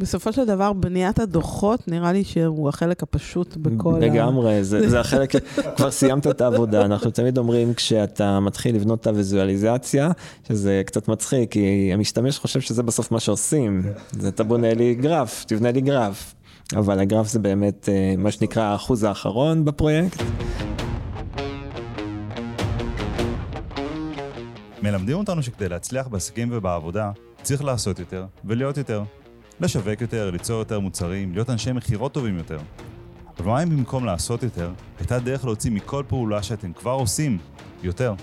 בסופו של דבר, בניית הדוחות, נראה לי שהוא החלק הפשוט בכל ה... לגמרי, זה, זה החלק, כבר סיימת את העבודה. אנחנו תמיד אומרים, כשאתה מתחיל לבנות את הוויזואליזציה, שזה קצת מצחיק, כי המשתמש חושב שזה בסוף מה שעושים. זה אתה בונה לי גרף, תבנה לי גרף. אבל הגרף זה באמת אה, מה שנקרא האחוז האחרון בפרויקט. מלמדים אותנו שכדי להצליח בעסקים ובעבודה, צריך לעשות יותר ולהיות יותר. לשווק יותר, ליצור יותר מוצרים, להיות אנשי מכירות טובים יותר. אבל מה אם במקום לעשות יותר, הייתה דרך להוציא מכל פעולה שאתם כבר עושים יותר?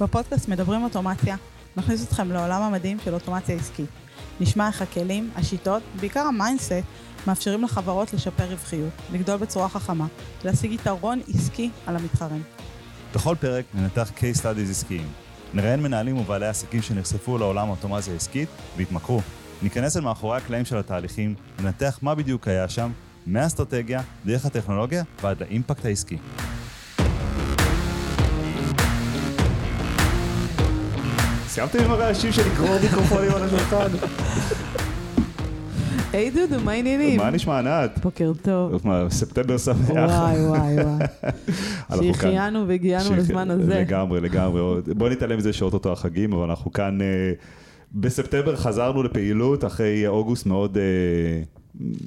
בפודקאסט מדברים אוטומציה, נכניס אתכם לעולם המדהים של אוטומציה עסקית. נשמע איך הכלים, השיטות, בעיקר ה mindset, מאפשרים לחברות לשפר רווחיות, לגדול בצורה חכמה, להשיג יתרון עסקי על המתחרים. בכל פרק ננתח case studies עסקיים. נראיין מנהלים ובעלי עסקים שנחשפו לעולם האוטומציה העסקית והתמכרו. ניכנס אל מאחורי הקלעים של התהליכים, ננתח מה בדיוק היה שם, מהאסטרטגיה, דרך הטכנולוגיה ועד לאימפקט העסקי. סיימתם עם הרעשים של לקרוא מיקרופונים על השולחן? היי דודו, מה העניינים? מה נשמע ענת? בוקר טוב. ספטמבר שמח. וואי וואי וואי. שהחיינו והגיענו לזמן הזה. לגמרי, לגמרי. בוא נתעלם מזה שאו-טו-טו החגים, אבל אנחנו כאן... אה, בספטמבר חזרנו לפעילות אחרי אוגוסט מאוד אה,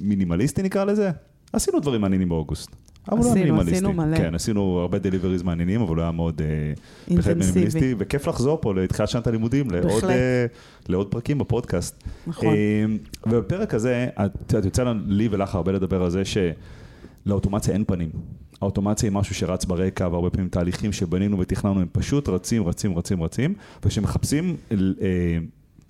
מינימליסטי נקרא לזה. עשינו דברים מעניינים באוגוסט. עשינו, עשינו מלא. כן, עשינו הרבה deliveries מעניינים, אבל הוא היה מאוד אה, אינטנסיבי. וכיף לחזור פה לתחילת שנת הלימודים, לעוד, אה, לעוד פרקים בפודקאסט. נכון. אה, ובפרק הזה, את יודעת, יוצא לי ולך הרבה לדבר על זה שלאוטומציה אין פנים. האוטומציה היא משהו שרץ ברקע, והרבה פעמים תהליכים שבנינו ותכננו הם פשוט רצים, רצים, רצים, רצים, וכשמחפשים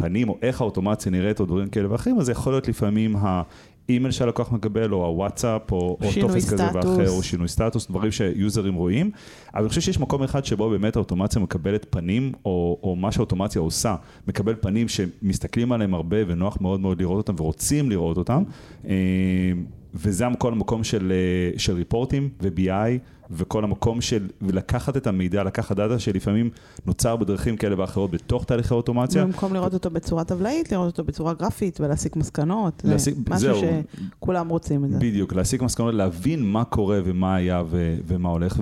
פנים, או איך האוטומציה נראית, או דברים כאלה ואחרים, אז זה יכול להיות לפעמים האימייל שהלקוח מקבל, או הוואטסאפ, או, או טופס כזה ואחר, או שינוי סטטוס, דברים שיוזרים רואים. אבל אני חושב שיש מקום אחד שבו באמת האוטומציה מקבלת פנים, או, או מה שהאוטומציה עושה, מקבל פנים שמסתכלים עליהם הרבה ונוח מאוד מאוד לראות אותם ורוצים לראות אותם. אה, וזה כל המקום של, אה, של ריפורטים ו-BI. וכל המקום של לקחת את המידע, לקחת דאטה שלפעמים נוצר בדרכים כאלה ואחרות בתוך תהליכי האוטומציה. במקום לראות אותו בצורה טבלאית, לראות אותו בצורה גרפית ולהסיק מסקנות. להסיק, זה משהו זהו, שכולם רוצים את זה. בדיוק, להסיק מסקנות, להבין מה קורה ומה היה ו- ומה הולך,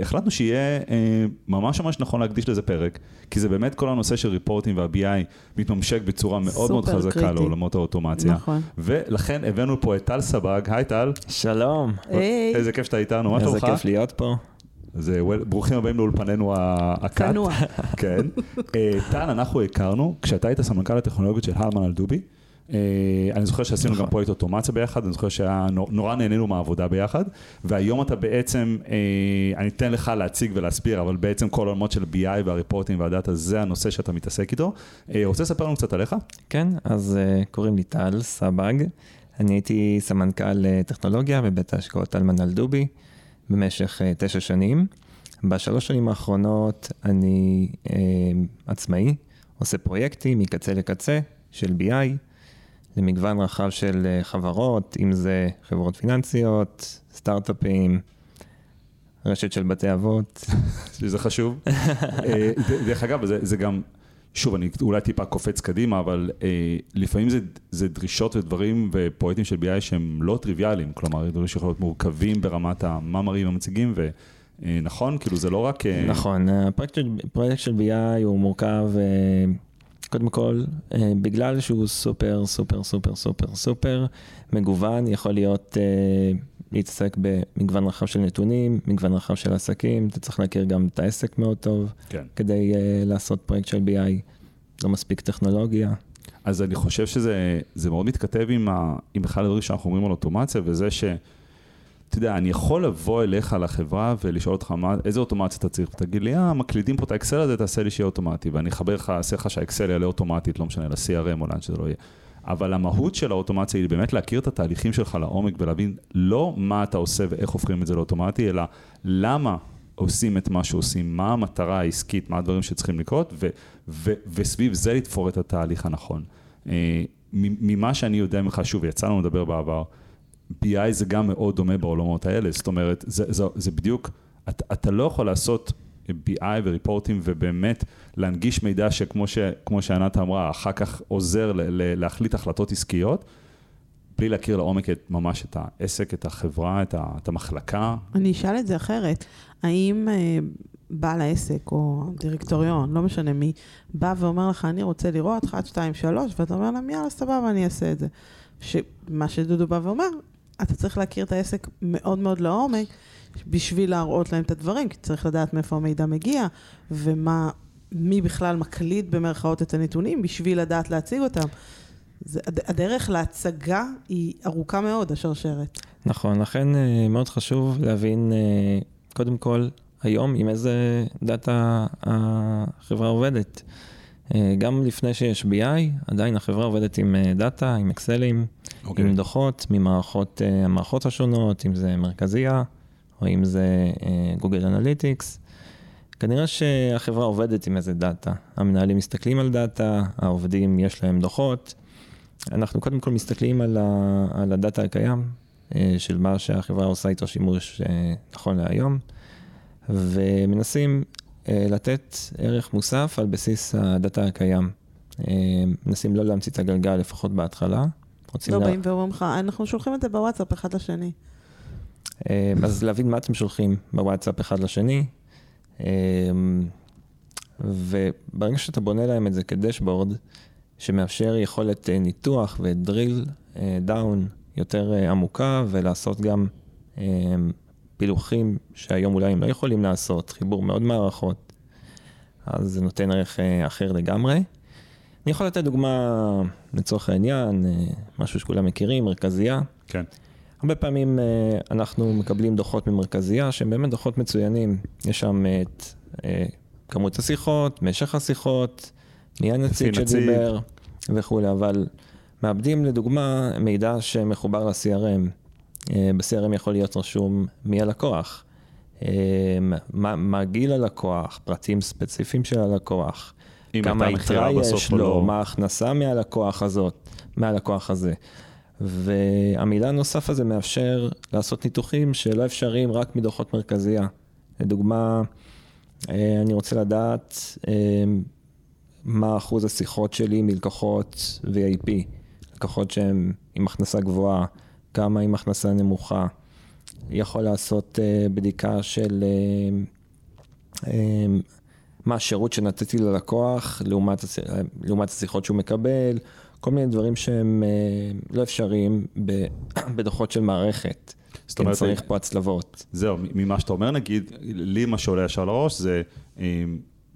והחלטנו שיהיה אה, ממש ממש נכון להקדיש לזה פרק, כי זה באמת כל הנושא של ריפורטים וה-BI מתממשק בצורה מאוד מאוד חזקה קריטי. לעולמות האוטומציה. נכון. ולכן הבאנו פה את טל סבג, היי טל. שלום. היי. איזה כיף שאתה איתנו, מה שלומך? איזה כיף להיות פה. אז ברוכים הבאים לאולפנינו הקאט. צנוע. כן. אה, טל, אנחנו הכרנו, כשאתה היית סמנכ"ל הטכנולוגיות של הלמן על דובי. אה, אני זוכר שעשינו גם נכון. פרויקט אוטומציה ביחד, אני זוכר שנורא נהנינו מהעבודה ביחד, והיום אתה בעצם, אה, אני אתן לך להציג ולהסביר, אבל בעצם כל העולמות של BI והריפורטים והדאטה, זה הנושא שאתה מתעסק איתו. רוצה לספר לנו קצת עליך? כן, אז קוראים לי טל סבג, אני הייתי סמנכ"ל טכנולוגיה בבית ההשקעות אלמן על דובי. במשך uh, תשע שנים. בשלוש שנים האחרונות אני uh, עצמאי, עושה פרויקטים מקצה לקצה של BI, למגוון רחב של uh, חברות, אם זה חברות פיננסיות, סטארט-אפים, רשת של בתי אבות. שזה חשוב. דרך אגב, זה, זה גם, שוב, אני אולי טיפה קופץ קדימה, אבל אה, לפעמים זה, זה דרישות ודברים ופרויקטים של BI שהם לא טריוויאליים, כלומר, דברים שיכולים להיות מורכבים ברמת המאמרים המציגים, ונכון, אה, כאילו זה לא רק... אה... נכון, הפרויקט של, הפרויקט של BI הוא מורכב, אה, קודם כל, אה, בגלל שהוא סופר, סופר, סופר, סופר, סופר מגוון, יכול להיות... להתעסק במגוון רחב של נתונים, מגוון רחב של עסקים, אתה צריך להכיר גם את העסק מאוד טוב, כן. כדי uh, לעשות פרויקט של BI, לא מספיק טכנולוגיה. אז אני חושב שזה מאוד מתכתב עם, ה, עם בכלל הדברים שאנחנו אומרים על אוטומציה, וזה ש... אתה יודע, אני יכול לבוא אליך לחברה ולשאול אותך מה, איזה אוטומציה אתה צריך, ותגיד לי, אה, מקלידים פה את האקסל הזה, תעשה לי שיהיה אוטומטי, ואני אחבר לך, אעשה לך שהאקסל יעלה אוטומטית, לא משנה, ל-CRM או לאן שזה לא יהיה. אבל המהות של האוטומציה היא באמת להכיר את התהליכים שלך לעומק ולהבין לא מה אתה עושה ואיך הופכים את זה לאוטומטי, אלא למה עושים את מה שעושים, מה המטרה העסקית, מה הדברים שצריכים לקרות, ו- ו- וסביב זה לתפור את התהליך הנכון. אה, ממה שאני יודע ממך, שוב, יצא לנו לדבר בעבר, BI זה גם מאוד דומה בעולמות האלה, זאת אומרת, זה, זה, זה בדיוק, אתה, אתה לא יכול לעשות BI וריפורטים ובאמת להנגיש מידע שכמו שענת אמרה, אחר כך עוזר ל, ל, להחליט החלטות עסקיות, בלי להכיר לעומק את, ממש את העסק, את החברה, את, ה, את המחלקה. אני אשאל את זה אחרת. האם אה, בעל העסק או דירקטוריון, לא משנה מי, בא ואומר לך, אני רוצה לראות 1, 2, 3, ואתה אומר להם, יאללה, סבבה, אני אעשה את זה. שמה שדודו בא ואומר, אתה צריך להכיר את העסק מאוד מאוד לעומק, בשביל להראות להם את הדברים, כי צריך לדעת מאיפה המידע מגיע, ומה, מי בכלל מקליד במרכאות את הנתונים, בשביל לדעת להציג אותם. זה, הדרך להצגה היא ארוכה מאוד, השרשרת. נכון, לכן אה, מאוד חשוב להבין, אה, קודם כל, היום עם איזה דאטה החברה עובדת. אה, גם לפני שיש BI, עדיין החברה עובדת עם דאטה, עם אקסלים, okay. אוקיי. עם דוחות, ממערכות המערכות השונות, אם זה מרכזייה, או אם זה Google Analytics. כנראה שהחברה עובדת עם איזה דאטה. המנהלים מסתכלים על דאטה, העובדים יש להם דוחות. אנחנו קודם כל מסתכלים על, ה, על הדאטה הקיים, אה, של מה שהחברה עושה איתו שימוש אה, נכון להיום, ומנסים אה, לתת ערך מוסף על בסיס הדאטה הקיים. מנסים לא להמציא את הגלגל, לפחות בהתחלה. לא לה... באים ואומרים לך, אנחנו שולחים את זה בוואטסאפ אחד לשני. אז להבין מה אתם שולחים בוואטסאפ אחד לשני, וברגע שאתה בונה להם את זה כדשבורד, שמאפשר יכולת אה, ניתוח ודריל דאון אה, יותר אה, עמוקה ולעשות גם פילוחים שהיום אולי הם לא יכולים לעשות, חיבור מאוד מערכות, אז זה נותן ערך אחר לגמרי. אני יכול לתת דוגמה לצורך העניין, משהו שכולם מכירים, מרכזייה. כן. הרבה פעמים אנחנו מקבלים דוחות ממרכזייה שהם באמת דוחות מצוינים. יש שם את כמות השיחות, משך השיחות, מי הנציג שדיבר וכולי, אבל מאבדים לדוגמה מידע שמחובר ל-CRM. אה, ב-CRM יכול להיות רשום מי הלקוח, אה, מה, מה גיל הלקוח, פרטים ספציפיים של הלקוח, כמה יתרה יש לו, לא. מה ההכנסה מהלקוח הזאת, מהלקוח הזה. והמידע הנוסף הזה מאפשר לעשות ניתוחים שלא אפשריים רק מדוחות מרכזייה. לדוגמה, אה, אני רוצה לדעת מה אחוז השיחות שלי מלקוחות VIP, לקוחות שהם עם הכנסה גבוהה, כמה עם הכנסה נמוכה. יכול לעשות uh, בדיקה של מה השירות שנתתי ללקוח לעומת, לעומת השיחות שהוא מקבל, כל מיני דברים שהם uh, לא אפשריים בדוחות של מערכת. זאת אומרת, צריך פה הצלבות. זהו, ממה שאתה אומר נגיד, לי מה שעולה ישר לראש זה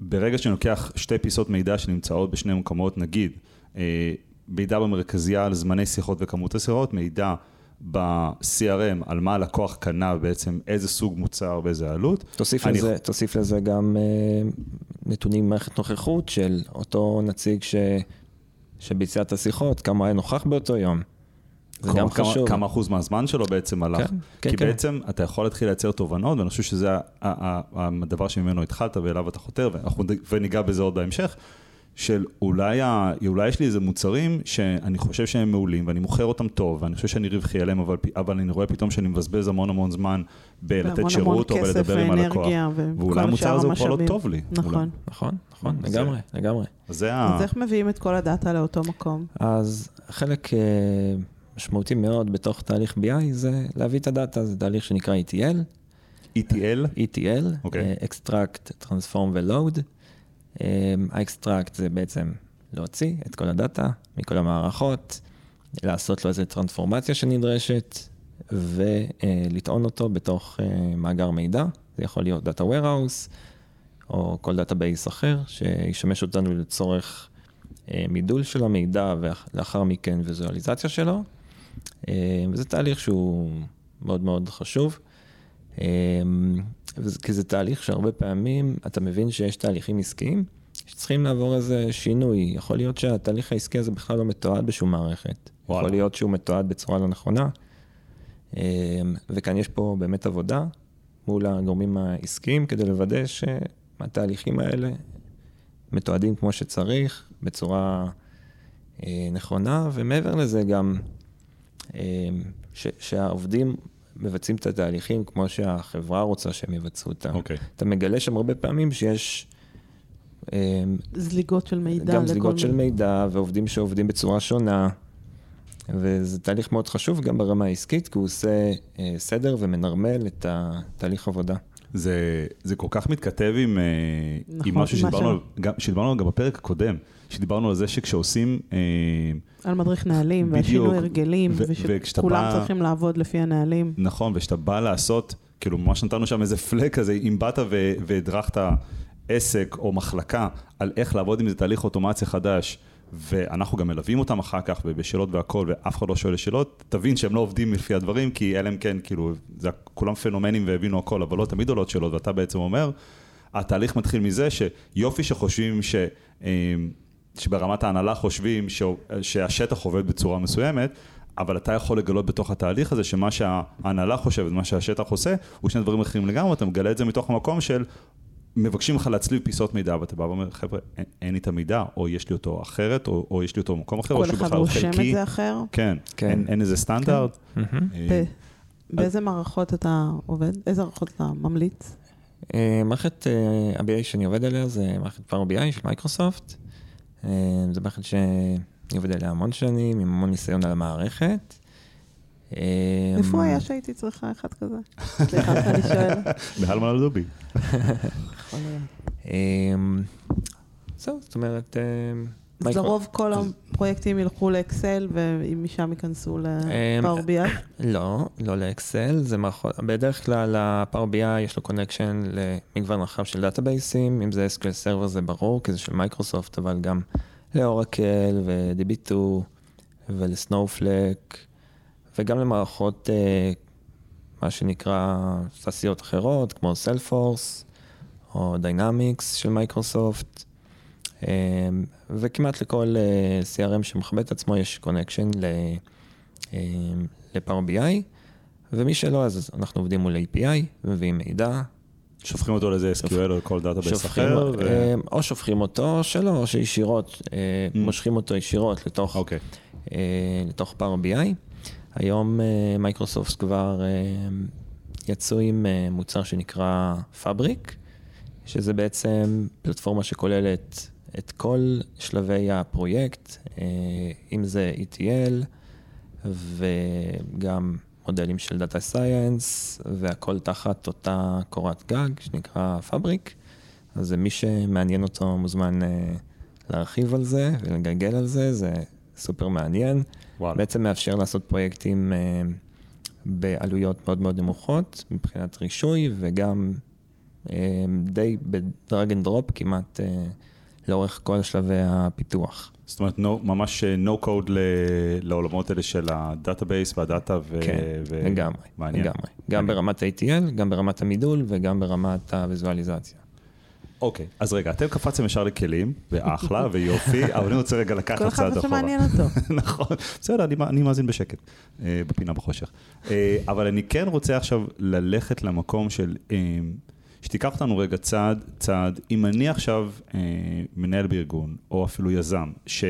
ברגע שאני לוקח שתי פיסות מידע שנמצאות בשני מקומות, נגיד, אה, מידע במרכזייה על זמני שיחות וכמות השיחות, מידע ב-CRM על מה הלקוח קנה בעצם איזה סוג מוצר ואיזה עלות. תוסיף, אני... לזה, תוסיף לזה גם אה, נתונים ממערכת נוכחות של אותו נציג ש... שביצע את השיחות, כמה היה נוכח באותו יום. זה גם כמה, חשוב. כמה אחוז מהזמן שלו בעצם הלך. כן, כן, כי כן. בעצם אתה יכול להתחיל לייצר תובנות, ואני חושב שזה הדבר שממנו התחלת ואליו אתה חותר, ואנחנו, וניגע בזה עוד בהמשך, של אולי, ה, אולי יש לי איזה מוצרים שאני חושב שהם מעולים, ואני מוכר אותם טוב, ואני חושב שאני רווחי עליהם, אבל, אבל אני רואה פתאום שאני מבזבז המון המון זמן בלתת שירות או בלדבר עם הלקוח. ואולי המוצר הזה הוא כבר לא טוב לי. נכון. אולי. נכון, נכון, לגמרי, לגמרי. אז, אז איך מביאים את כל הדאטה לאותו מקום? אז חלק... אה, משמעותי מאוד בתוך תהליך BI זה להביא את הדאטה, זה תהליך שנקרא ETL. ETL? ETL, okay. אוקיי. uh, Extract, Transform ו-Load. Um, ה extract זה בעצם להוציא את כל הדאטה מכל המערכות, לעשות לו איזו טרנספורמציה שנדרשת, ולטעון אותו בתוך uh, מאגר מידע. זה יכול להיות Data Warehouse, או כל database אחר, שישמש אותנו לצורך uh, מידול של המידע ולאחר מכן ויזואליזציה שלו. אה, וזה תהליך שהוא מאוד מאוד חשוב. אה, כי זה תהליך שהרבה פעמים אתה מבין שיש תהליכים עסקיים שצריכים לעבור איזה שינוי. יכול להיות שהתהליך העסקי הזה בכלל לא מתועד בשום מערכת. וואלה. יכול להיות שהוא מתועד בצורה לא נכונה. אה, וכאן יש פה באמת עבודה מול הגורמים העסקיים כדי לוודא שהתהליכים האלה מתועדים כמו שצריך, בצורה נכונה, ומעבר לזה גם אמ, ש, שהעובדים מבצעים את התהליכים כמו שהחברה רוצה שהם יבצעו אותם. Okay. אוקיי. אתה מגלה שם הרבה פעמים שיש... אמ, זליגות של מידע. גם זליגות של מידע ועובדים שעובדים בצורה שונה. וזה תהליך מאוד חשוב גם ברמה העסקית, כי הוא עושה אה, סדר ומנרמל את התהליך עבודה. זה, זה כל כך מתכתב עם, אה, נכון, עם משהו שדיברנו, גם, שדיברנו עליו גם בפרק הקודם, שדיברנו על זה שכשעושים, אה, על מדריך נהלים, בדיוק. והשינוי הרגלים, ושכולם בא- צריכים לעבוד לפי הנהלים. נכון, וכשאתה בא לעשות, כאילו ממש נתנו שם איזה פלק כזה, אם באת והדרכת עסק או מחלקה על איך לעבוד עם איזה תהליך אוטומציה חדש, ואנחנו גם מלווים אותם אחר כך ובשאלות והכל, ואף אחד לא שואל שאלות, תבין שהם לא עובדים לפי הדברים, כי אלה הם כן, כאילו, זה כולם פנומנים והבינו הכל, אבל לא תמיד עולות שאלות, ואתה בעצם אומר, התהליך מתחיל מזה שיופי שחושבים ש... שברמת ההנהלה חושבים ש... שהשטח עובד בצורה מסוימת, אבל אתה יכול לגלות בתוך התהליך הזה שמה שההנהלה חושבת, מה שהשטח עושה, הוא שני דברים אחרים לגמרי, אתה מגלה את זה מתוך המקום של מבקשים לך להצליב פיסות מידע, ואתה בא ואומר, חבר'ה, אין, אין לי את המידע, או יש לי אותו אחרת, או, או יש לי אותו במקום אחר, או כל שהוא אחד בכלל רושם את חלקי. זה אחר. כן, כן. אין, אין איזה סטנדרט. מהמם. אה, ב- באיזה מערכות אתה עובד? איזה מערכות אתה ממליץ? אה, מערכת אה, ה-BI שאני עובד עליה זה מערכת Power BI של מייקרוסופט. אה, זו מערכת שאני עובד עליה המון שנים, עם המון ניסיון על המערכת. אה, איפה הוא היה שהייתי צריכה אחד כזה? סליחה שאני שואל. בהלמן על דובי. יכול להיות. אה, זהו, זאת אומרת... אז לרוב כל הפרויקטים ילכו לאקסל ומשם ייכנסו ל-Power BI? לא, לא לאקסל, זה מערכות, בדרך כלל ל-Power BI יש לו connection למגוון רחב של דאטאבייסים, אם זה SQL Server זה ברור, כי זה של מייקרוסופט, אבל גם ל Oracle ו-DB2 ול Snowflake, וגם למערכות, אה, מה שנקרא, תעשיות אחרות, כמו Salesforce או Dynamics של מייקרוסופט. אה, וכמעט לכל אה, CRM שמכבד את עצמו יש connection ל-Power BI, ומי שלא, אז אנחנו עובדים מול API ומביאים מידע, שופכים אותו לאיזה SQL או כל דאטאבייס אחר. ו- אה, או שופכים אותו או שלא, או שישירות, אה, Mm. מושכים אותו ישירות לתוך, אוקיי. אה, לתוך Power BI. היום מייקרוסופט כבר יצאו עם מוצר שנקרא Fabric, שזה בעצם פלטפורמה שכוללת את כל שלבי הפרויקט, אה, אם זה ETL וגם מודלים של data science, והכל תחת אותה קורת גג שנקרא Fabric. אז מי שמעניין אותו מוזמן אה, להרחיב על זה ולגלגל על זה, זה סופר מעניין. וואלה. בעצם מאפשר לעשות פרויקטים אה, בעלויות מאוד מאוד נמוכות מבחינת רישוי וגם די ב drag and drop כמעט לאורך כל שלבי הפיתוח. זאת אומרת, no, ממש אה, no code ל- לעולמות האלה של הדאטאבייס והדאטה. ו- כן, ו- לגמרי, מעניין. לגמרי. גם מעניין. ברמת ה-ETL, גם ברמת המידול וגם ברמת הוויזואליזציה. אוקיי, אז רגע, אתם קפצתם ישר לכלים, ואחלה, ויופי, אבל אני רוצה רגע לקחת כל אחד צעד מה אחורה. שמעניין אותו. נכון, בסדר, אני, אני מאזין בשקט, אה, בפינה בחושך. אה, אבל אני כן רוצה עכשיו ללכת למקום של, שתיקח אותנו רגע צעד, צעד, אם אני עכשיו אה, מנהל בארגון, או אפילו יזם, ש,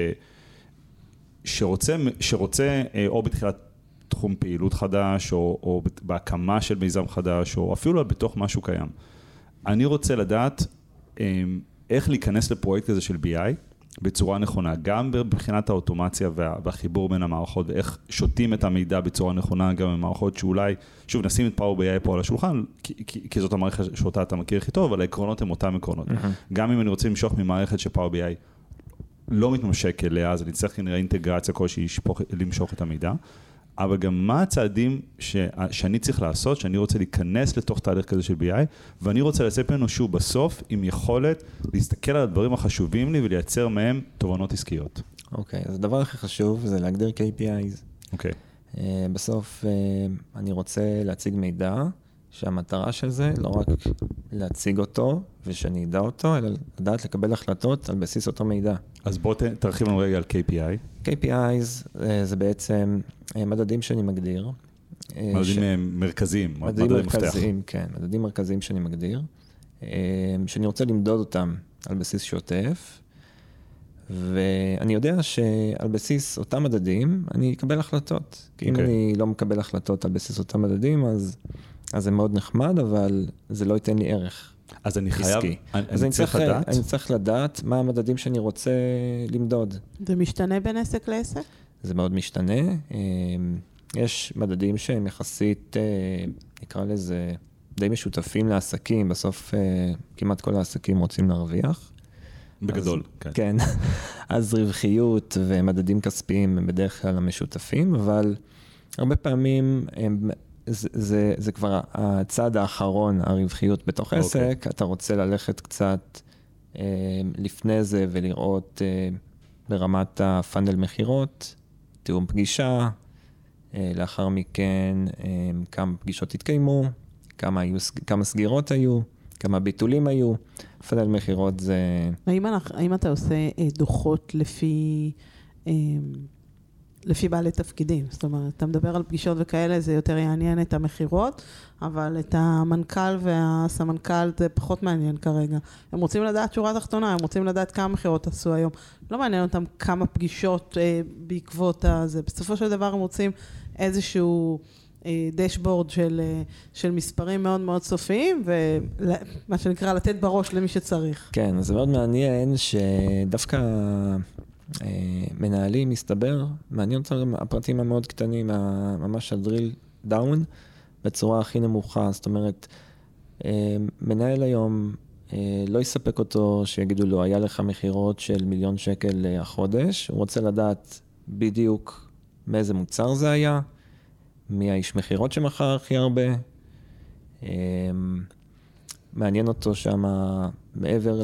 שרוצה, שרוצה אה, או בתחילת תחום פעילות חדש, או, או בהקמה של מיזם חדש, או אפילו בתוך משהו קיים, אני רוצה לדעת אה, איך להיכנס לפרויקט כזה של BI בצורה נכונה, גם מבחינת האוטומציה וה, והחיבור בין המערכות, ואיך שותים את המידע בצורה נכונה, גם במערכות שאולי, שוב, נשים את Power BI פה על השולחן, כי, כי, כי זאת המערכת שאותה אתה מכיר הכי טוב, אבל העקרונות הם אותם עקרונות. גם אם אני רוצה למשוך ממערכת ש-Power BI לא מתמשק אליה, אז אני צריך כנראה אינטגרציה כלשהי למשוך את המידע. אבל גם מה הצעדים ש, שאני צריך לעשות, שאני רוצה להיכנס לתוך תהליך כזה של BI, ואני רוצה לצאת ממנו שוב בסוף עם יכולת להסתכל על הדברים החשובים לי ולייצר מהם תובנות עסקיות. אוקיי, אז הדבר הכי חשוב זה להגדיר KPIs. אוקיי. אה, בסוף אה, אני רוצה להציג מידע שהמטרה של זה לא רק להציג אותו ושאני אדע אותו, אלא לדעת לקבל החלטות על בסיס אותו מידע. אז בוא ת, תרחיב לנו רגע על KPI. KPIs אה, זה בעצם אה, מדדים שאני מגדיר. אה, מדדים ש- מרכזיים, מדדים מדדי מפתח. מרכזיים, כן, מדדים מרכזיים שאני מגדיר, שאני רוצה למדוד אותם על בסיס שוטף, ואני יודע שעל בסיס אותם מדדים אני אקבל החלטות. כי אם אוקיי. אני לא מקבל החלטות על בסיס אותם מדדים, אז, אז זה מאוד נחמד, אבל זה לא ייתן לי ערך אז אני חייב, עסקי. אני, אז אני צריך לדעת, אני צריך לדעת מה המדדים שאני רוצה למדוד. זה משתנה בין עסק לעסק? זה מאוד משתנה. אה, יש מדדים שהם יחסית, אה, נקרא לזה, די משותפים לעסקים, בסוף אה, כמעט כל העסקים רוצים להרוויח. בגדול, אז, כן. כן. אז רווחיות ומדדים כספיים הם בדרך כלל המשותפים, אבל הרבה פעמים הם, זה, זה, זה כבר הצעד האחרון, הרווחיות בתוך אוקיי. עסק. אתה רוצה ללכת קצת אה, לפני זה ולראות אה, ברמת הפאנל מכירות, תיאום פגישה, אה, לאחר מכן אה, כמה פגישות התקיימו, כמה, היו, כמה סגירות היו, כמה ביטולים היו. פאנל מכירות זה... האם, אנחנו, האם אתה עושה אה, דוחות לפי, אה, לפי בעלי תפקידים? זאת אומרת, אתה מדבר על פגישות וכאלה, זה יותר יעניין את המכירות, אבל את המנכ"ל והסמנכ"ל זה פחות מעניין כרגע. הם רוצים לדעת שורה תחתונה, הם רוצים לדעת כמה מכירות עשו היום. לא מעניין אותם כמה פגישות אה, בעקבות הזה. בסופו של דבר הם רוצים איזשהו... אה, דשבורד של, אה, של מספרים מאוד מאוד סופיים, ומה שנקרא לתת בראש למי שצריך. כן, אז זה מאוד מעניין שדווקא מנהלים, מסתבר, מעניין אותם הפרטים המאוד קטנים, ממש הדריל דאון, בצורה הכי נמוכה. זאת אומרת, אה, מנהל היום, אה, לא יספק אותו שיגידו לו, היה לך מכירות של מיליון שקל אה, החודש, הוא רוצה לדעת בדיוק מאיזה מוצר זה היה, מי האיש מכירות שמכר הכי הרבה. אה, מעניין אותו שם מעבר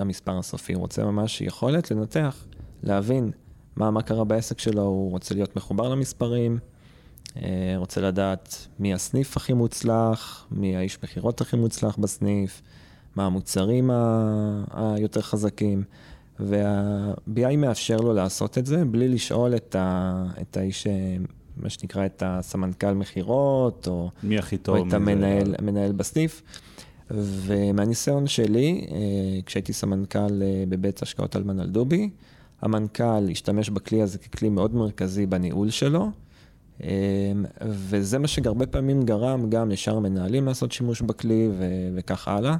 למספר הסופי, הוא רוצה ממש יכולת לנתח, להבין מה, מה קרה בעסק שלו, הוא רוצה להיות מחובר למספרים, אה, רוצה לדעת מי הסניף הכי מוצלח, מי האיש מכירות הכי מוצלח בסניף, מה המוצרים ה- היותר חזקים, וה-BI מאפשר לו לעשות את זה בלי לשאול את, ה- את האיש, אה, מה שנקרא, את הסמנכ"ל מכירות, או... מי הכי טוב? או את המנהל, המנהל בסניף. ומהניסיון שלי, אה, כשהייתי סמנכ"ל בבית השקעות אלמן אלדובי, המנכ"ל השתמש בכלי הזה ככלי מאוד מרכזי בניהול שלו, אה, וזה מה שהרבה פעמים גרם גם לשאר המנהלים לעשות שימוש בכלי ו- וכך הלאה.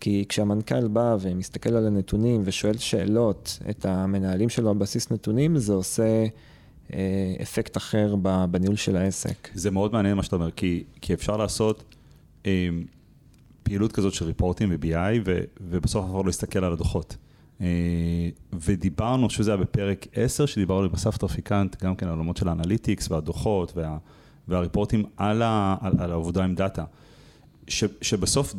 כי כשהמנכ"ל בא ומסתכל על הנתונים ושואל שאלות את המנהלים שלו על בסיס נתונים, זה עושה אה, אפקט אחר בניהול של העסק. זה מאוד מעניין מה שאתה אומר, כי, כי אפשר לעשות אה, פעילות כזאת של reportים ו-BI, ו, ובסוף אף אחד לא יסתכל על הדוחות. אה, ודיברנו, שזה היה בפרק 10, שדיברנו עם אסף טרפיקנט, גם כן על עולמות של האנליטיקס והדוחות וה, וה reportים על, ה, על, על העבודה עם דאטה. ש, שבסוף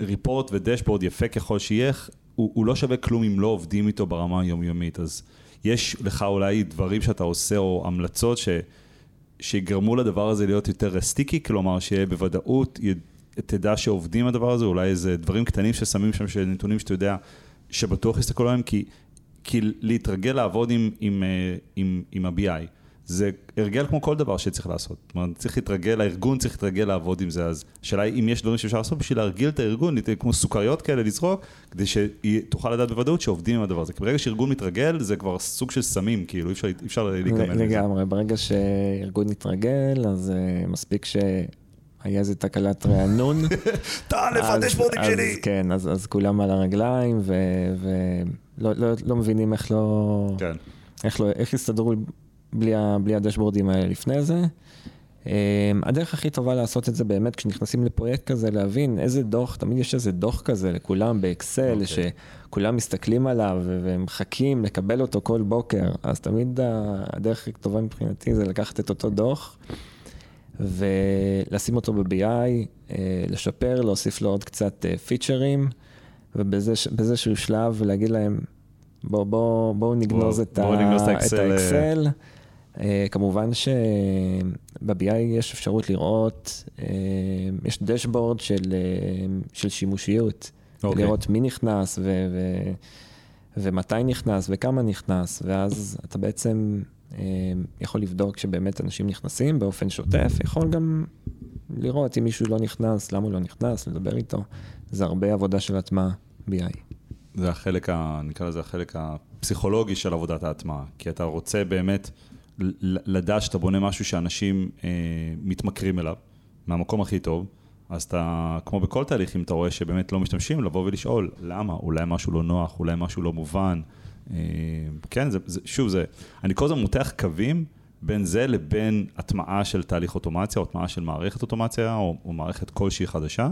report ו dashboard יפה ככל שיהיה, הוא, הוא לא שווה כלום אם לא עובדים איתו ברמה היומיומית. אז יש לך אולי דברים שאתה עושה או המלצות ש, שיגרמו לדבר הזה להיות יותר סטיקי, כלומר שיהיה בוודאות, י- תדע שעובדים הדבר הזה, אולי איזה דברים קטנים ששמים שם, של נתונים שאתה יודע, שבטוח יסתכלו עליהם, כי, כי להתרגל לעבוד עם, עם, אה, עם, עם ה-BI, זה הרגל כמו כל דבר שצריך לעשות. זאת אומרת, צריך להתרגל, הארגון צריך להתרגל לעבוד עם זה, אז השאלה היא אם יש דברים שאפשר לעשות בשביל להרגיל את הארגון, כמו סוכריות כאלה לזרוק, כדי שתוכל לדעת בוודאות שעובדים עם הדבר הזה. כי ברגע שארגון מתרגל, זה כבר סוג של סמים, כאילו, אי אפשר, אפשר להיכנס לזה. לגמרי, ברגע שארגון יתרגל, אז uh, מספיק שהיה איזה תקלת רענון. טל, איפה הדשבורדים שלי? כן, אז, אז כולם על הרגליים, ולא לא, לא מבינים איך לא... כן. איך, לא, איך יסתדרו בלי, בלי הדשבורדים האלה לפני זה. Um, הדרך הכי טובה לעשות את זה באמת כשנכנסים לפרויקט כזה, להבין איזה דוח, תמיד יש איזה דוח כזה לכולם באקסל, אוקיי. okay. שכולם מסתכלים עליו ומחכים לקבל אותו כל בוקר, אז תמיד הדרך הכי טובה מבחינתי זה לקחת את אותו דוח ולשים אותו ב-BI, uh, לשפר, להוסיף לו עוד קצת פיצ'רים, ובאיזשהו שלב להגיד להם, בואו בוא, בוא נגנוז בוא- את, בוא ה- נגנוז את את האקסל, אה. האקסל. Uh, כמובן שב-BI יש אפשרות לראות, uh, יש דשבורד של, uh, של שימושיות, אוקיי. לראות מי נכנס ו- ו- ומתי נכנס וכמה נכנס, ואז אתה בעצם יכול לבדוק שבאמת אנשים נכנסים באופן שוטף, יכול גם לראות אם מישהו לא נכנס, למה הוא לא נכנס, לדבר איתו. זה הרבה עבודה של הטמעה BI. זה החלק, ה, נקרא לזה החלק הפסיכולוגי של עבודת ההטמעה. כי אתה רוצה באמת לדעת שאתה בונה משהו שאנשים אה, מתמכרים אליו, מהמקום הכי טוב, אז אתה, כמו בכל תהליך, אם אתה רואה שבאמת לא משתמשים, לבוא ולשאול, למה? אולי משהו לא נוח, אולי משהו לא מובן, כן, זה, זה, שוב, זה, אני כל הזמן מותח קווים בין זה לבין הטמעה של תהליך אוטומציה, או הטמעה של מערכת אוטומציה, או, או מערכת כלשהי חדשה.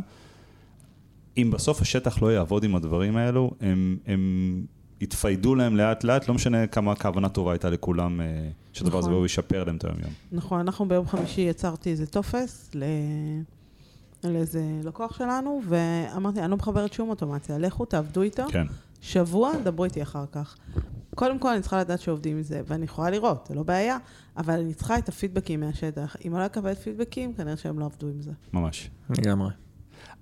אם בסוף השטח לא יעבוד עם הדברים האלו, הם, הם יתפיידו להם לאט לאט, לא משנה כמה כוונה טובה הייתה לכולם, אה, שהדבר הזה נכון. לא ישפר להם את היום-יום. נכון, אנחנו ביום חמישי יצרתי איזה טופס ל... לאיזה לקוח שלנו, ואמרתי, אני לא מחברת שום אוטומציה, לכו תעבדו איתו, כן, שבוע, דברו איתי אחר כך. קודם כל, אני צריכה לדעת שעובדים עם זה, ואני יכולה לראות, זה לא בעיה, אבל אני צריכה את הפידבקים מהשטח. אם אני לא אקבל פידבקים, כנראה שהם לא עבדו עם זה. ממש. לגמרי.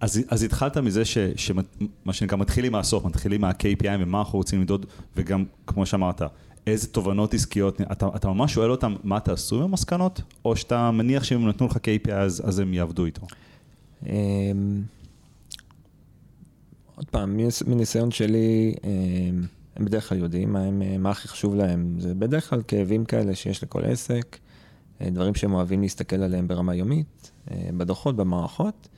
אז, אז התחלת מזה ש, שמה שנקרא מתחילים מהסוף, מתחילים מה-KPI ומה אנחנו רוצים למדוד, וגם, כמו שאמרת, איזה תובנות עסקיות, אתה, אתה ממש שואל אותם מה תעשו עם המסקנות, או שאתה מניח שאם הם נתנו לך KPI אז, אז הם יעבדו איתו? עוד פעם, מניס- מניסיון שלי, אמ, הם בדרך כלל יודעים מה, הם, מה הכי חשוב להם. זה בדרך כלל כאבים כאלה שיש לכל עסק, אה, דברים שהם אוהבים להסתכל עליהם ברמה יומית, אה, בדוחות, במערכות.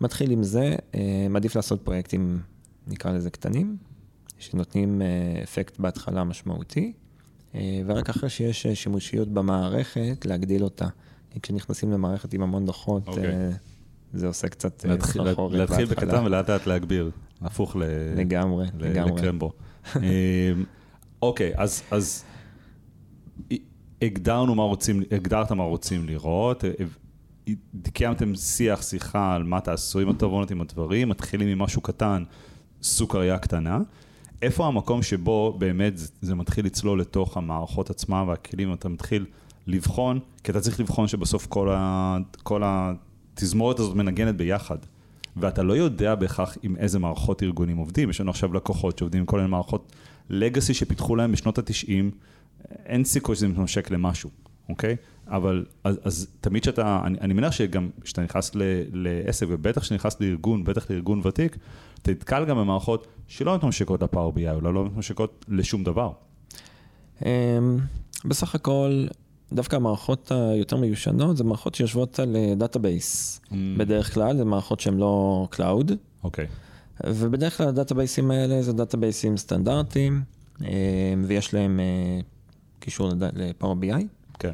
מתחיל עם זה, אה, מעדיף לעשות פרויקטים, נקרא לזה קטנים, שנותנים אה, אפקט בהתחלה משמעותי, אה, ורק אחרי שיש אה, שימושיות במערכת, להגדיל אותה. כי כשנכנסים למערכת עם המון דוחות, אוקיי. אה, זה עושה קצת אה, להתחיל, סחרחורת להתחיל. בקטן ולאט לאט להגביר, הפוך ל... לגמרי, ל- לגמרי. לקרמבו. אמ, אוקיי, אז, אז הגדרנו מה רוצים, הגדרת מה רוצים לראות, אה, קיימתם שיח, שיחה על מה תעשו עם התובנות, עם הדברים, מתחילים עם משהו קטן, סוכריה קטנה. איפה המקום שבו באמת זה, זה מתחיל לצלול לתוך המערכות עצמם והכלים, אתה מתחיל לבחון, כי אתה צריך לבחון שבסוף כל, ה, כל התזמורת הזאת מנגנת ביחד. ואתה לא יודע בהכרח עם איזה מערכות ארגונים עובדים. יש לנו עכשיו לקוחות שעובדים עם כל מיני מערכות לגאסי שפיתחו להם בשנות ה-90, אין סיכוי שזה מתמשק למשהו, אוקיי? אבל אז, אז תמיד שאתה, אני, אני מניח שגם כשאתה נכנס ל, לעסק, ובטח כשאתה נכנס לארגון, בטח לארגון ותיק, אתה נתקל גם במערכות שלא מתמשקות ל-Power BI, או לא מתמשקות לשום דבר. אמ, בסך הכל, דווקא המערכות היותר מיושנות זה מערכות שיושבות על database. Mm. בדרך כלל זה מערכות שהן לא cloud, אוקיי. ובדרך כלל ה databaseים האלה זה databaseים סטנדרטיים, אמ, ויש להם אה, קישור ל-Power BI. כן.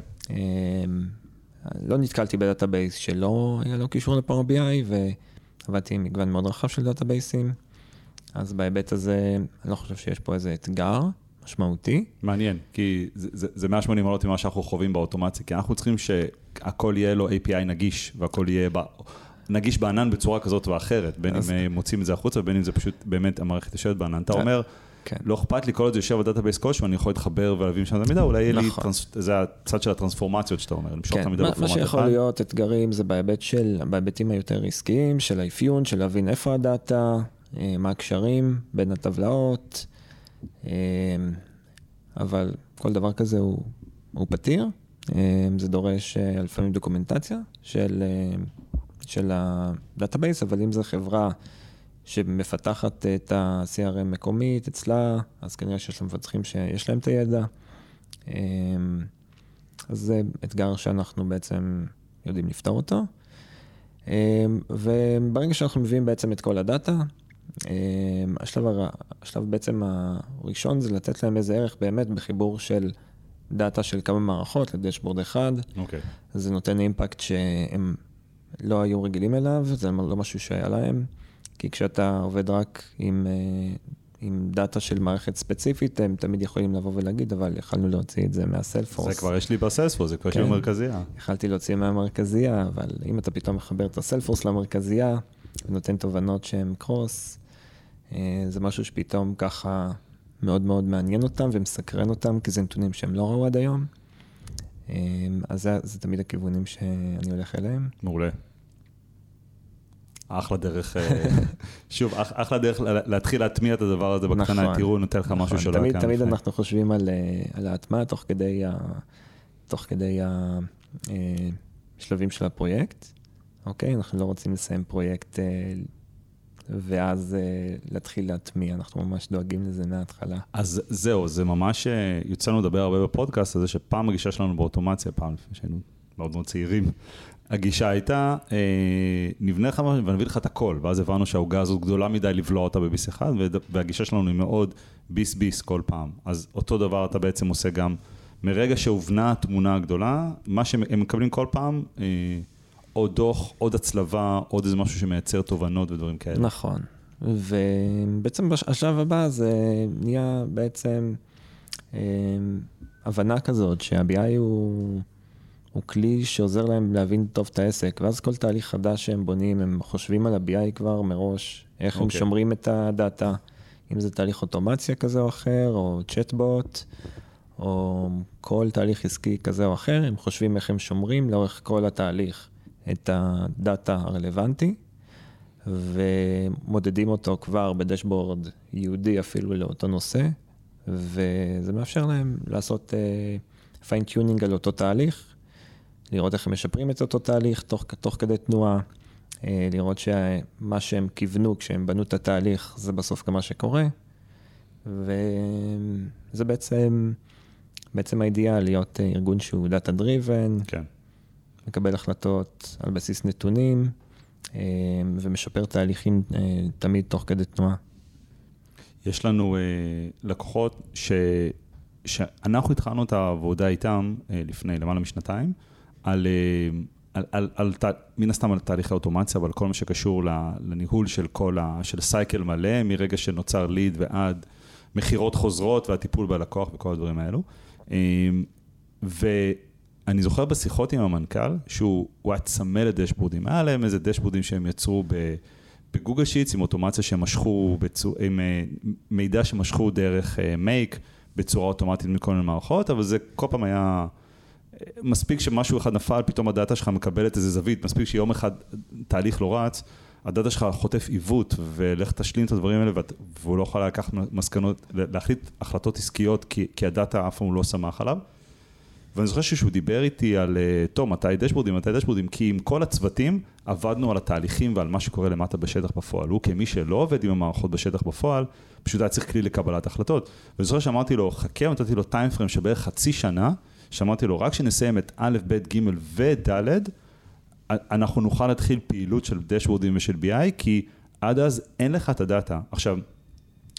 לא נתקלתי ב database שלא היה לו קישור ל-Power BI, ועבדתי עם מגוון מאוד רחב של databaseים, אז בהיבט הזה, אני לא חושב שיש פה איזה אתגר משמעותי. מעניין, כי זה, זה, זה 180 מעלות ממה שאנחנו חווים באוטומציה, כי אנחנו צריכים שהכל יהיה לו API נגיש, והכל יהיה ב, נגיש בענן בצורה כזאת ואחרת, בין אז- אם אה, מוצאים את זה החוצה, ובין אם זה פשוט באמת המערכת יושבת בענן. אתה כן. אומר, כן. לא אכפת לי, כל עוד זה יושב ב database כלשהו, אני יכול להתחבר ולהביא משם את המידע, אולי יהיה לי, נכון. טרנס, זה הצד של הטרנספורמציות שאתה אומר, למשוך את כן, המידע מה, מה בפורמט שיכול אחד. להיות אתגרים זה בהיבט של, בהיבטים היותר עסקיים, של האפיון, של להבין איפה הדאטה, אה, מה הקשרים בין הטבלאות, אבל כל דבר כזה הוא, הוא פתיר. אה, זה דורש אה, לפעמים documentation של, אה, של ה database, אבל אם זו חברה שמפתחת את ה-CRM מקומית אצלה, אז כנראה שיש לה מפתחים שיש להם את הידע. אה, אז זה אתגר שאנחנו בעצם יודעים לפתור אותו. אמ, וברגע שאנחנו מביאים בעצם את כל הדאטה, אמ, השלב, הר... השלב בעצם הראשון זה לתת להם איזה ערך באמת בחיבור של דאטה של כמה מערכות ל dashboard אחד. אוקיי. זה נותן impact שהם לא היו רגילים אליו, זה לא משהו שהיה להם, כי כשאתה עובד רק עם, אה, עם דאטה של מערכת ספציפית, הם תמיד יכולים לבוא ולהגיד, אבל יכלנו להוציא את זה מה Salesforce. זה כבר יש לי בסיילספורס, זה כבר יש לי כן. במרכזייה. יכלתי להוציא מהמרכזייה, אבל אם אתה פתאום מחבר את הסלפורס למרכזייה, ונותן תובנות שהן קרוס, אה, זה משהו שפתאום ככה מאוד מאוד מעניין אותם ומסקרן אותם, כי זה נתונים שהם לא ראו עד היום. אה, אז זה, זה תמיד הכיוונים שאני הולך אליהם. מעולה. אחלה דרך, אה, שוב, אח- אחלה דרך לה- להתחיל להטמיע את הדבר הזה בקטנה, נכון. תראו, נותן לך משהו נכון, שלא היה תמיד, קיים תמיד לפני. אנחנו חושבים על, על ההטמעה תוך כדי, ה, תוך כדי השלבים של הפרויקט. אוקיי? אנחנו לא רוצים לסיים פרויקט אה, ואז אה, להתחיל להטמיע, אנחנו ממש דואגים לזה מההתחלה. אז זהו, זה ממש, אה, יוצא לנו לדבר הרבה בפודקאסט על זה שפעם הגישה שלנו באוטומציה, פעם לפני שהיינו מאוד מאוד צעירים. הגישה הייתה, אה, נבנה לך משהו ונביא לך את הכל, ואז הבנו שהעוגה הזאת גדולה מדי לבלוע אותה בביס אחד, והגישה שלנו היא מאוד ביס ביס כל פעם. אז אותו דבר אתה בעצם עושה גם, מרגע שהובנה התמונה הגדולה, מה שהם מקבלים כל פעם, אה, עוד דוח, עוד הצלבה, עוד איזה משהו שמייצר תובנות ודברים כאלה. נכון. ובעצם השלב הבא זה נהיה בעצם אה, הבנה כזאת שה-BI הוא, הוא כלי שעוזר להם להבין טוב את העסק, ואז כל תהליך חדש שהם בונים, הם חושבים על ה-BI כבר מראש, איך okay. הם אוקיי. שומרים את הדאטה, אם זה תהליך אוטומציה כזה או אחר, או צ'טבוט, או כל תהליך עסקי כזה או אחר, הם חושבים איך הם שומרים לאורך כל התהליך את הדאטה הרלוונטי. ומודדים אותו כבר ב dashboard ייעודי אפילו לאותו נושא, וזה מאפשר להם לעשות fine-tuning uh, על אותו תהליך, לראות איך הם משפרים את אותו תהליך תוך, תוך כדי תנועה, uh, לראות שמה שהם כיוונו כשהם בנו את התהליך זה בסוף גם מה שקורה, וזה בעצם, בעצם האידיאל להיות uh, ארגון שהוא דאטה דריבן, כן. מקבל החלטות על בסיס נתונים. אה, ומשפר תהליכים אה, תמיד תוך כדי תנועה. יש לנו אה, לקוחות ש... שאנחנו התחלנו את העבודה איתם לפני למעלה משנתיים, על, על, על, על, על, מן הסתם על תהליכי אוטומציה, אבל כל מה שקשור לניהול של כל ה... של סייקל מלא, מרגע שנוצר ליד ועד מכירות חוזרות והטיפול בלקוח וכל הדברים האלו. ו... אני זוכר בשיחות עם המנכ"ל, שהוא היה צמא לדשבורדים. היה להם איזה דשבורדים שהם יצרו בגוגל שיטס עם אוטומציה שהם משכו, בצור, עם אה, מידע שמשכו דרך מייק אה, בצורה אוטומטית מכל מיני מערכות, אבל זה כל פעם היה... אה, מספיק שמשהו אחד נפל, פתאום הדאטה שלך מקבלת איזה זווית, מספיק שיום אחד תהליך לא רץ, הדאטה שלך חוטף עיוות, ולך תשלים את הדברים האלה, והוא לא יכול לקחת מסקנות, להחליט החלטות עסקיות, כי, כי הדאטה אף פעם לא שמח עליו. ואני זוכר שהוא דיבר איתי על, אה, טוב, מתי דשבורדים, מתי דשבורדים, כי עם כל הצוותים עבדנו על התהליכים ועל מה שקורה למטה בשטח בפועל. הוא כמי שלא עובד עם המערכות בשטח בפועל, פשוט היה צריך כלי לקבלת החלטות. ואני זוכר שאמרתי לו, חכה, נתתי לו טיימפריים של בערך חצי שנה, שאמרתי לו, רק שנסיים את א', ב', ג' וד', אנחנו נוכל להתחיל פעילות של דשבורדים ושל BI, כי עד אז אין לך את הדאטה. עכשיו,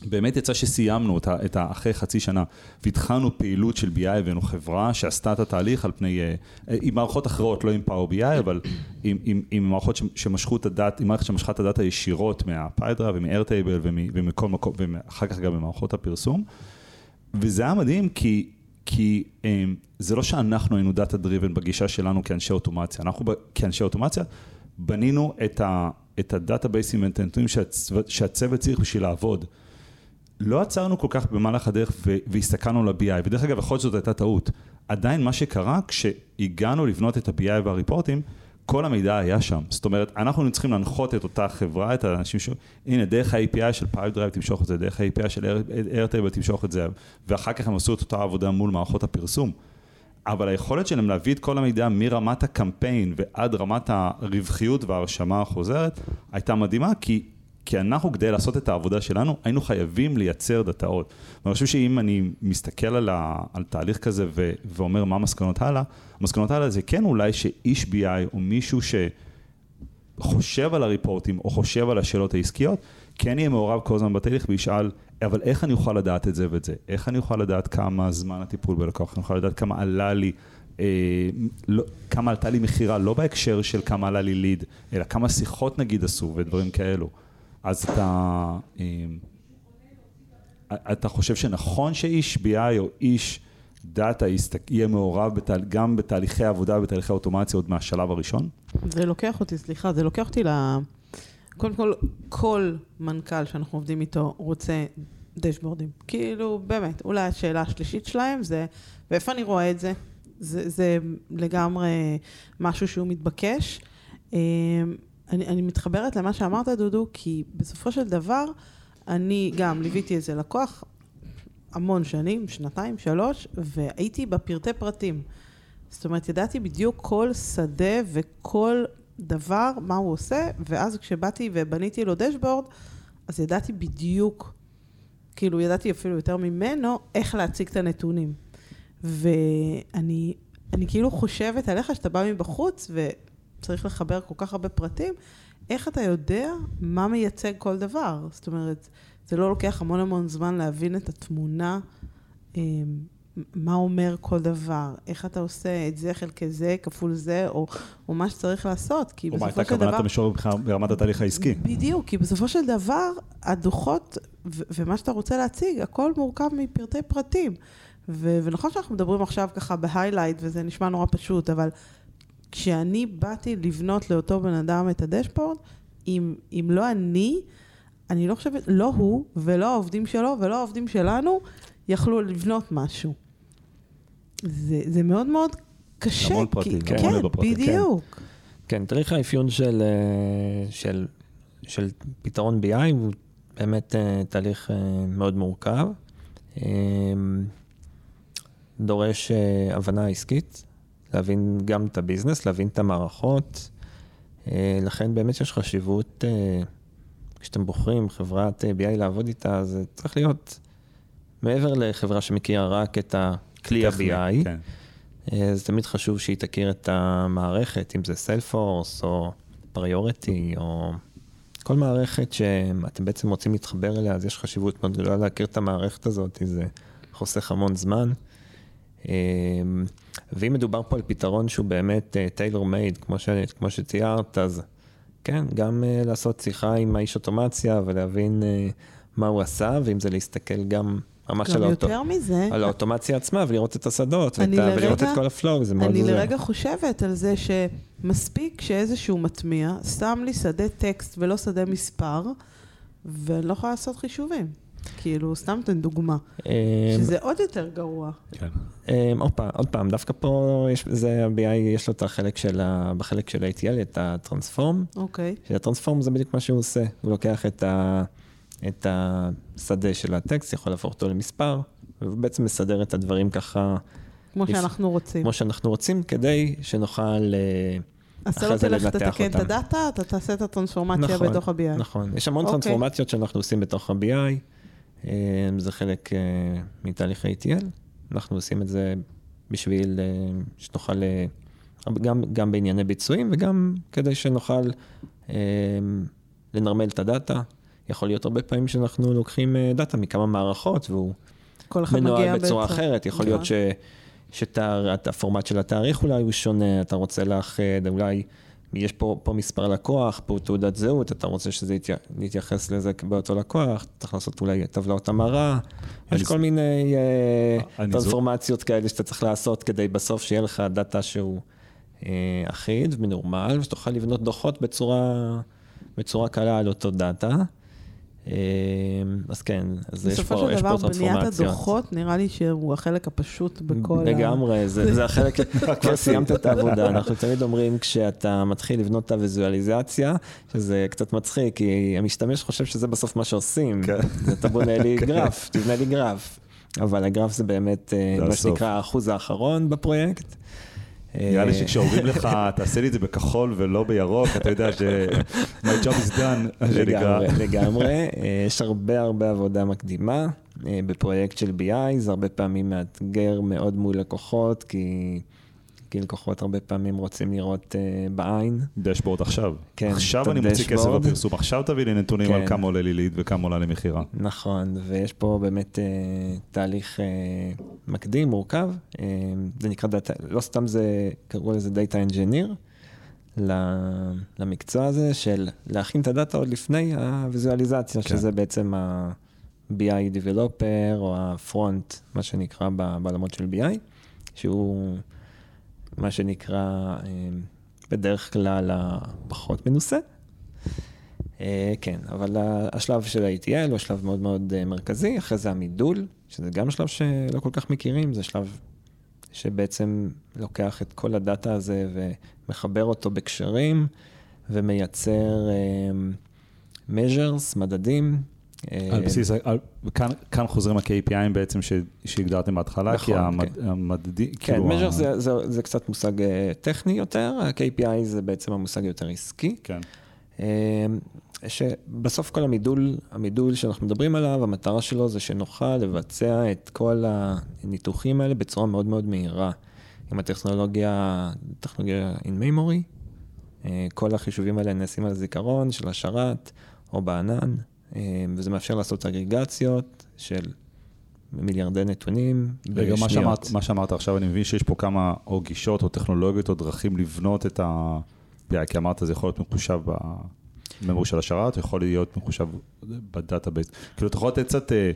באמת יצא שסיימנו אותה, את אחרי חצי שנה והתחלנו פעילות של BI, הבאנו חברה שעשתה את התהליך על פני, אה, עם מערכות אחרות, לא עם Power BI, אבל עם, עם, עם מערכות שמשכו את הדאטה, עם מערכת שמשכה את הדאטה ישירות מהפיידרה ומ-Airtable ומכל מקום, ואחר כך גם במערכות הפרסום. וזה היה מדהים כי, כי um, זה לא שאנחנו היינו data driven בגישה שלנו כאנשי אוטומציה, אנחנו כאנשי אוטומציה בנינו את, ה, את ה databaseים ואת הנתונים שהצוות צריך בשביל לעבוד. לא עצרנו כל כך במהלך הדרך והסתכלנו על ה-BI, ודרך אגב, יכול להיות הייתה טעות. עדיין מה שקרה, כשהגענו לבנות את ה-BI וה reportים, כל המידע היה שם. זאת אומרת, אנחנו צריכים להנחות את אותה חברה, את האנשים ש... הנה, דרך ה-API של PipeDrive תמשוך את זה, דרך ה-API של Airtable תמשוך את זה, ואחר כך הם עשו את אותה עבודה מול מערכות הפרסום. אבל היכולת שלהם להביא את כל המידע מרמת הקמפיין ועד רמת הרווחיות וההרשמה החוזרת, הייתה מדהימה, כי כי אנחנו, כדי לעשות את העבודה שלנו, היינו חייבים לייצר דאטאות. ואני חושב שאם אני מסתכל על, ה, על תהליך כזה ו, ואומר מה המסקנות הלאה, המסקנות הלאה זה כן אולי שאיש BI או מישהו שחושב על הריפורטים או חושב על השאלות העסקיות, כן יהיה מעורב כל הזמן בתהליך וישאל, אבל איך אני אוכל לדעת את זה ואת זה? איך אני אוכל לדעת כמה זמן הטיפול בלקוח? אני אוכל לדעת כמה עלה לי אה, לא, כמה עלתה לי מכירה, לא בהקשר של כמה עלה לי ליד, אלא כמה שיחות נגיד עשו ודברים כאלו. אז אתה, אמ, אתה חושב שנכון שאיש BI או איש דאטה יהיה מעורב בתהל, גם בתהליכי עבודה ובתהליכי אוטומציה עוד מהשלב הראשון? זה לוקח אותי, סליחה, זה לוקח אותי ל... קודם כל, כל מנכ"ל שאנחנו עובדים איתו רוצה דשבורדים. כאילו, באמת, אולי השאלה השלישית שלהם זה, ואיפה אני רואה את זה? זה, זה לגמרי משהו שהוא מתבקש. אני, אני מתחברת למה שאמרת, דודו, כי בסופו של דבר, אני גם ליוויתי איזה לקוח המון שנים, שנתיים, שלוש, והייתי בפרטי פרטים. זאת אומרת, ידעתי בדיוק כל שדה וכל דבר, מה הוא עושה, ואז כשבאתי ובניתי לו דשבורד, אז ידעתי בדיוק, כאילו, ידעתי אפילו יותר ממנו, איך להציג את הנתונים. ואני אני כאילו חושבת עליך שאתה בא מבחוץ וצריך לחבר כל כך הרבה פרטים, איך אתה יודע מה מייצג כל דבר? זאת אומרת, זה לא לוקח המון המון זמן להבין את התמונה, אה, מה אומר כל דבר, איך אתה עושה את זה חלקי זה, כפול זה, או, או מה שצריך לעשות, כי או מה בסופו הייתה של דבר... כוונת המשורר ברמת התהליך העסקי. בדיוק, כי בסופו של דבר, הדוחות ו- ומה שאתה רוצה להציג, הכל מורכב מפרטי פרטים. ו- ונכון שאנחנו מדברים עכשיו ככה בהיילייט, וזה נשמע נורא פשוט, אבל כשאני באתי לבנות לאותו בן אדם את הדשבורד, אם, אם לא אני, אני לא חושבת, לא הוא ולא העובדים שלו ולא העובדים שלנו יכלו לבנות משהו. זה, זה מאוד מאוד קשה. המון פרטים, כי, המון כן, בפרטים, כן. בדיוק. כן, תהליך האפיון של, אה, של, של פתרון BI הוא באמת אה, תהליך אה, מאוד מורכב. דורש הבנה עסקית, להבין גם את הביזנס, להבין את המערכות. אה, לכן באמת יש חשיבות, אה, כשאתם בוחרים חברת אה, BI לעבוד איתה, זה צריך להיות מעבר לחברה שמכירה רק את הכלי ה-BI. כן. זה תמיד חשוב שהיא תכיר את המערכת, אם זה סיילפורס או פריוריטי או כל מערכת שאתם בעצם רוצים להתחבר אליה, אז יש חשיבות מאוד גדולה להכיר את המערכת הזאת, זה חוסך המון זמן. אה, ואם מדובר פה על פתרון שהוא באמת tailor made, כמו, ש, כמו שציירת, אז כן, גם אה, לעשות שיחה עם האיש אוטומציה ולהבין אה, מה הוא עשה, ואם זה להסתכל גם ממש על האוטו... מזה, על האוטומציה עצמה ולראות את השדות אני ואת ה- ולראות את לרגע- כל ה flow, זה מאוד אני עוזר. לרגע חושבת על זה שמספיק שאיזשהו מטמיע שם לי שדה טקסט ולא שדה מספר, ואני לא יכולה לעשות חישובים. כאילו, סתם אתן דוגמה, אמ, שזה עוד יותר גרוע. כן. אמ, עוד פעם, עוד פעם, דווקא פה יש, זה ה-BI, יש לו את החלק של ה... בחלק של ה-ATL, את הטרנספורם, אוקיי. שהטרנספורם זה בדיוק מה שהוא עושה, הוא לוקח את, ה, את השדה של הטקסט, יכול להפוך אותו למספר, ובעצם מסדר את הדברים ככה, כמו לפ- שאנחנו רוצים. כמו שאנחנו רוצים, כדי שנוכל... אה, אז אתה אחרי לא תלך, תתקן את. הדאטה, אתה תעשה את הטרנספורמציה נכון, בתוך ה-BI. נכון, יש המון אוקיי. טרנספורמציות שאנחנו עושים בתוך ה-BI, זה חלק אה, מתהליך ה-ATL, אנחנו עושים את זה בשביל אה, שנוכל, אה, גם, גם בענייני ביצועים וגם כדי שנוכל אה, לנרמל את הדאטה. יכול להיות הרבה פעמים שאנחנו לוקחים אה, דאטה מכמה מערכות והוא מנוהל בצורה באמצע. אחרת, יכול נכון. להיות ש... שהפורמט של התאריך אולי הוא שונה, אתה רוצה לאחד, אולי יש פה, פה מספר לקוח, פה תעודת זהות, אתה רוצה שזה יתיה, יתייחס לזה באותו לקוח, צריך לעשות אולי טבלאות המרה, יש כל מיני אה, אני זו- טרנספורמציות כאלה שאתה צריך לעשות כדי בסוף שיהיה לך דאטה שהוא אה, אחיד ומנורמל, ושתוכל לבנות דוחות בצורה, בצורה קלה על אותו דאטה. אה, אז כן, אז יש בסופו פה, של יש דבר, פה בניית טרנספורמציות. הדוחות, נראה לי שהוא החלק הפשוט בכל ה... לגמרי, זה, זה החלק, כבר סיימת את העבודה, אנחנו תמיד אומרים כשאתה מתחיל לבנות את הוויזואליזציה, שזה קצת מצחיק, כי המשתמש חושב שזה בסוף מה שעושים, כן. אתה בונה לי גרף, תבנה לי גרף, אבל הגרף זה באמת אה, מה. שנקרא האחוז האחרון בפרויקט. נראה לי אה, שכשאומרים לך, תעשה לי את זה בכחול ולא בירוק, אתה יודע ש... my job is done, מה שנקרא. לגמרי, לגמרי. אה, יש הרבה הרבה עבודה מקדימה אה, בפרויקט של BI, זה הרבה פעמים מאתגר מאוד מול לקוחות, כי, כי לקוחות הרבה פעמים רוצים לראות אה, בעין. דשבורד עכשיו. כן, עכשיו אני מוציא כסף. בפרסום, עכשיו תביא לי נתונים על כן. כמה עולה לי ליד וכמה עולה לי מכירה. נכון, ויש פה באמת אה, תהליך אה, מקדים, מורכב. אה, זה נקרא דאטה, לא סתם זה, קראו לזה Engineer, ל- למקצוע הזה של להכין את הדאטה עוד לפני הוויזואליזציה, כן. שזה בעצם ה-BI Developer או ה-Front, מה שנקרא בעולמות של BI, שהוא מה שנקרא אה, בדרך כלל הפחות מנוסה. אה, כן, אבל השלב של ה-ATL הוא שלב מאוד מאוד אה, מרכזי, אחרי זה המידול, שזה גם שלב שלא כל כך מכירים, זה שלב שבעצם לוקח את כל הדאטה הזה ומחבר אותו בקשרים ומייצר measures, מדדים. אה, על בסיס, על- כאן- כאן חוזרים ה-KPIים בעצם ש- שהגדרתם בהתחלה, כי נכון, המד- המדדי, כן, כאילו measure ה- זה, זה, זה קצת מושג אה, טכני יותר, ה-KPI זה בעצם המושג יותר עסקי. כן. אה, שבסוף כל המידול, המידול שאנחנו מדברים עליו, המטרה שלו זה שנוכל לבצע את כל הניתוחים האלה בצורה מאוד מאוד מהירה. עם הטכנולוגיה, טכנולוגיה in memory. אה, כל החישובים האלה נעשים על הזיכרון של השרת או בענן, וזה מאפשר לעשות אגרגציות של מיליארדי נתונים רגע, מה. שאמרת, מה שאמרת עכשיו, אני מבין שיש פה כמה או גישות או טכנולוגיות או דרכים לבנות את ה-BI, כי אמרת, זה יכול להיות מחושב ב memory של השרת, יכול להיות מחושב ב database. כאילו, אתה יכול לתת קצת אה,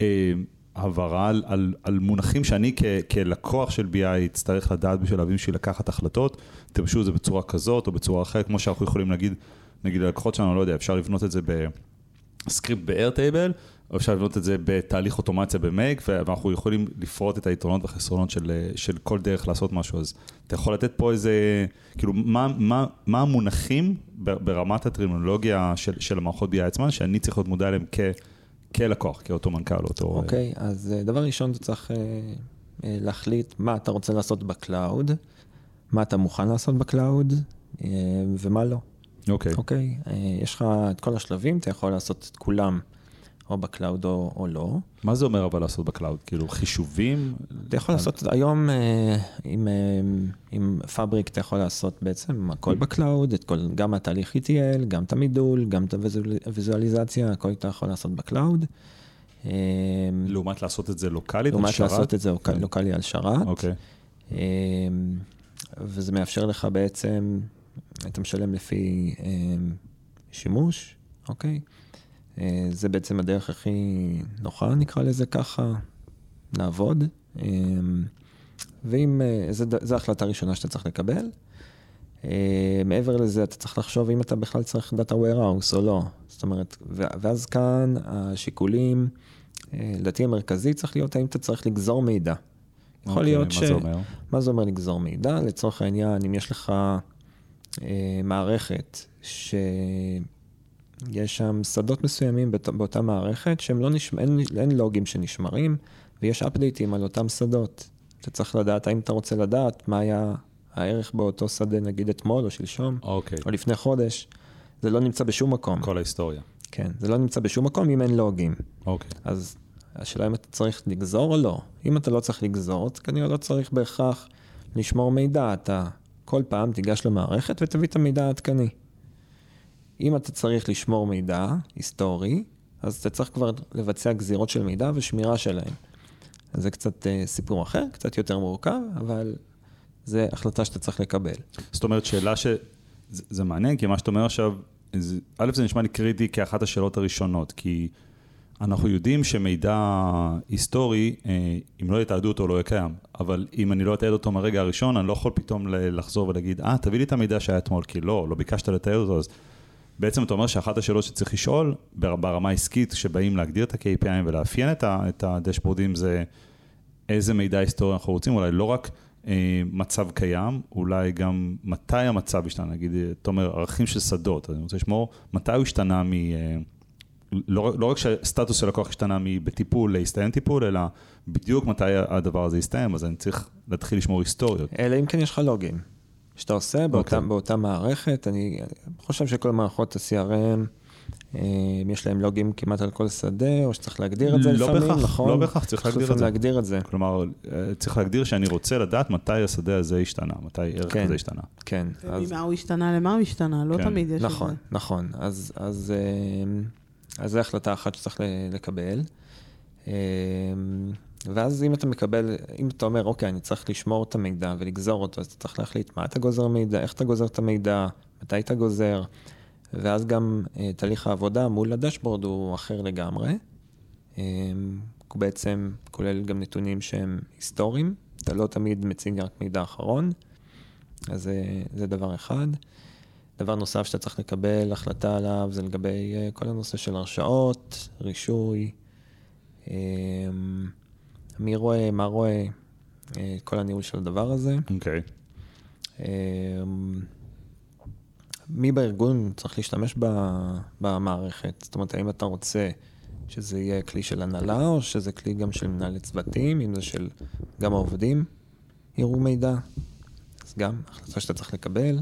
אה, הבהרה על, על, על מונחים שאני כ, כלקוח של BI אצטרך לדעת בשביל להבין בשביל לקחת החלטות, תלבשו את זה בצורה כזאת או בצורה אחרת, כמו שאנחנו יכולים להגיד, נגיד ללקוחות שלנו, לא יודע, אפשר לבנות את זה בסקריפט ב-Airtable, או אפשר לבנות את זה בתהליך אוטומציה במייק, ואנחנו יכולים לפרוט את היתרונות והחסרונות של, של כל דרך לעשות משהו. אז אתה יכול לתת פה איזה, כאילו, מה, מה, מה המונחים ברמת הטרמינולוגיה של, של המערכות BI עצמן, שאני צריך להיות מודע אליהם כ, כלקוח, כאותו מנכ"ל, אותו... אוקיי, okay, אז אה, דבר ראשון, אתה צריך uh, להחליט מה אתה רוצה לעשות ב cloud, מה אתה מוכן לעשות ב cloud, ומה לא. אוקיי. Okay. אוקיי, okay, uh, יש לך את כל השלבים, אתה יכול לעשות את כולם. או ב cloud או, או לא. מה זה אומר אבל לעשות ב cloud? כאילו חישובים? אתה יכול לעשות, היום אה, עם, אה, עם Fabric אתה יכול לעשות בעצם הכל ב cloud, את כל, גם התהליך ETL, גם את המידול, גם את הוויזואליזציה, הכל אתה יכול לעשות ב cloud. אה, לעומת לעשות את זה לוקאלית על שרת? לעומת לעשות את זה כן. לוקאלי על שרת. אוקיי. וזה מאפשר לך בעצם, אתה משלם לפי שימוש, אוקיי? אה, זה בעצם הדרך הכי נוחה, נקרא לזה ככה, לעבוד. אה, ואם, אה, זו החלטה ראשונה שאתה צריך לקבל. מעבר לזה, אתה צריך לחשוב אם אתה בכלל צריך דאטה warehouse או לא. זאת אומרת, ואז כאן השיקולים, לדעתי המרכזי צריך להיות האם אתה צריך לגזור מידע. יכול okay, אוקיי, להיות ש... מה זה אומר? מה זה אומר לגזור מידע? לצורך העניין, אם יש לך אה, מערכת ש... יש שם שדות מסוימים באות, באותה מערכת שהם לא נשמע, אין, אין לוגים שנשמרים, ויש אפדייטים על אותם שדות. אתה צריך לדעת, האם אתה רוצה לדעת מה היה הערך באותו שדה, נגיד אתמול או שלשום, אוקיי. או לפני חודש. זה לא נמצא בשום מקום. כל ההיסטוריה. כן, זה לא נמצא בשום מקום אם אין לוגים. אוקיי. אז השאלה אם אתה צריך לגזור או לא. אם אתה לא צריך לגזור, אז כנראה לא צריך בהכרח לשמור מידע. אתה כל פעם תיגש למערכת ותביא את המידע העדכני. אם אתה צריך לשמור מידע היסטורי, אז אתה צריך כבר לבצע גזירות של מידע ושמירה שלהם. אז זה קצת uh, סיפור אחר, קצת יותר מורכב, אבל זה החלטה שאתה צריך לקבל. זאת אומרת, שאלה ש... זה, זה מעניין, כי מה שאתה אומר עכשיו, זה, א', זה נשמע לי קריטי כאחת השאלות הראשונות, כי אנחנו יודעים שמידע היסטורי, אה, אם לא יתעדו אותו, לא יהיה קיים. אבל אם אני לא אתעד אותו מהרגע הראשון, אני לא יכול פתאום לחזור ולהגיד, אה, תביא לי את המידע שהיה אתמול, כי לא, לא ביקשת לתעד אותו, אז בעצם אתה אומר שאחת השאלות שצריך לשאול ברמה העסקית, כשבאים להגדיר את ה-KPI ולאפיין את הדשבורדים, זה איזה מידע היסטורי אנחנו רוצים, אולי לא רק אה, מצב קיים, אולי גם מתי המצב השתנה, נגיד, אתה אומר, ערכים של שדות, אני רוצה לשמור מתי הוא השתנה מ... אה, לא, לא רק שהסטטוס של לקוח השתנה מבטיפול להסתיים טיפול, אלא בדיוק מתי הדבר הזה יסתיים, אז אני צריך להתחיל לשמור היסטוריות. אלא אם כן יש לך לוגים. שאתה עושה באותה, okay. אוקיי. באותה מערכת. אני חושב שכל מערכות ה-CRM, אה, יש להם לוגים כמעט על כל שדה, או שצריך להגדיר את זה לא לפעמים, בכך, נכון? לא בהכרח, צריך להגדיר את זה. להגדיר את זה. כלומר, אה, צריך להגדיר שאני רוצה לדעת מתי השדה הזה השתנה, מתי ערך כן, הזה השתנה. כן. אז... ממה הוא השתנה, למה הוא השתנה, לא כן. תמיד יש נכון, את זה. נכון, נכון. אז, אז, אה, אז זו החלטה אחת שצריך לקבל. ואז אם אתה מקבל, אם אתה אומר, אוקיי, אני צריך לשמור את המידע ולגזור אותו, אז אתה צריך להחליט מה אתה גוזר מידע, איך אתה גוזר את המידע, מתי אתה גוזר, ואז גם אה, תהליך העבודה מול הדשבורד הוא אחר לגמרי. אה, הוא בעצם כולל גם נתונים שהם היסטוריים, אתה לא תמיד מציג רק מידע אחרון, אז זה, זה דבר אחד. דבר נוסף שאתה צריך לקבל החלטה עליו זה לגבי אה, כל הנושא של הרשאות, רישוי. אה, מי רואה, מה רואה, אה, כל הניהול של הדבר הזה. אוקיי. Okay. אמ, מי בארגון צריך להשתמש במערכת? זאת אומרת, האם אתה רוצה שזה יהיה כלי של הנהלה, או שזה כלי גם של מנהלי צוותים, אם זה של גם העובדים יראו מידע? אז גם החלטה שאתה צריך לקבל.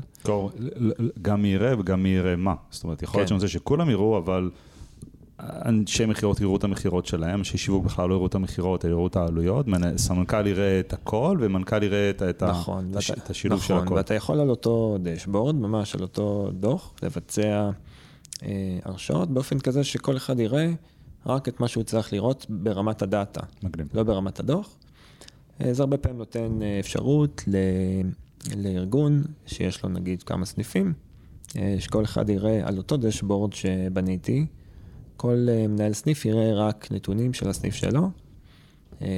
גם מי יראה וגם מי יראה מה. זאת אומרת, יכול להיות כן. שאני רוצה שכולם יראו, אבל אנשי מכירות יראו את המכירות שלהם, אנשי שיווק בכלל לא יראו את המכירות, אלא יראו את העלויות, מנ- סמנכ"ל יראה את הכל, ומנכ"ל יראה את, את, נכון, הש- ואתה- את השילוב של נכון, הכל. ואתה יכול על אותו דשבורד, ממש על אותו דוח, לבצע אה, הרשאות באופן כזה שכל אחד יראה רק את מה שהוא צריך לראות ברמת הדאטה, מגניב. לא ברמת הדוח. אה, זה הרבה פעמים נותן אה, אפשרות ל... לארגון שיש לו נגיד כמה סניפים, אה, שכל אחד יראה על אותו דשבורד שבניתי, כל אה, מנהל סניף יראה רק נתונים של הסניף שלו. אה,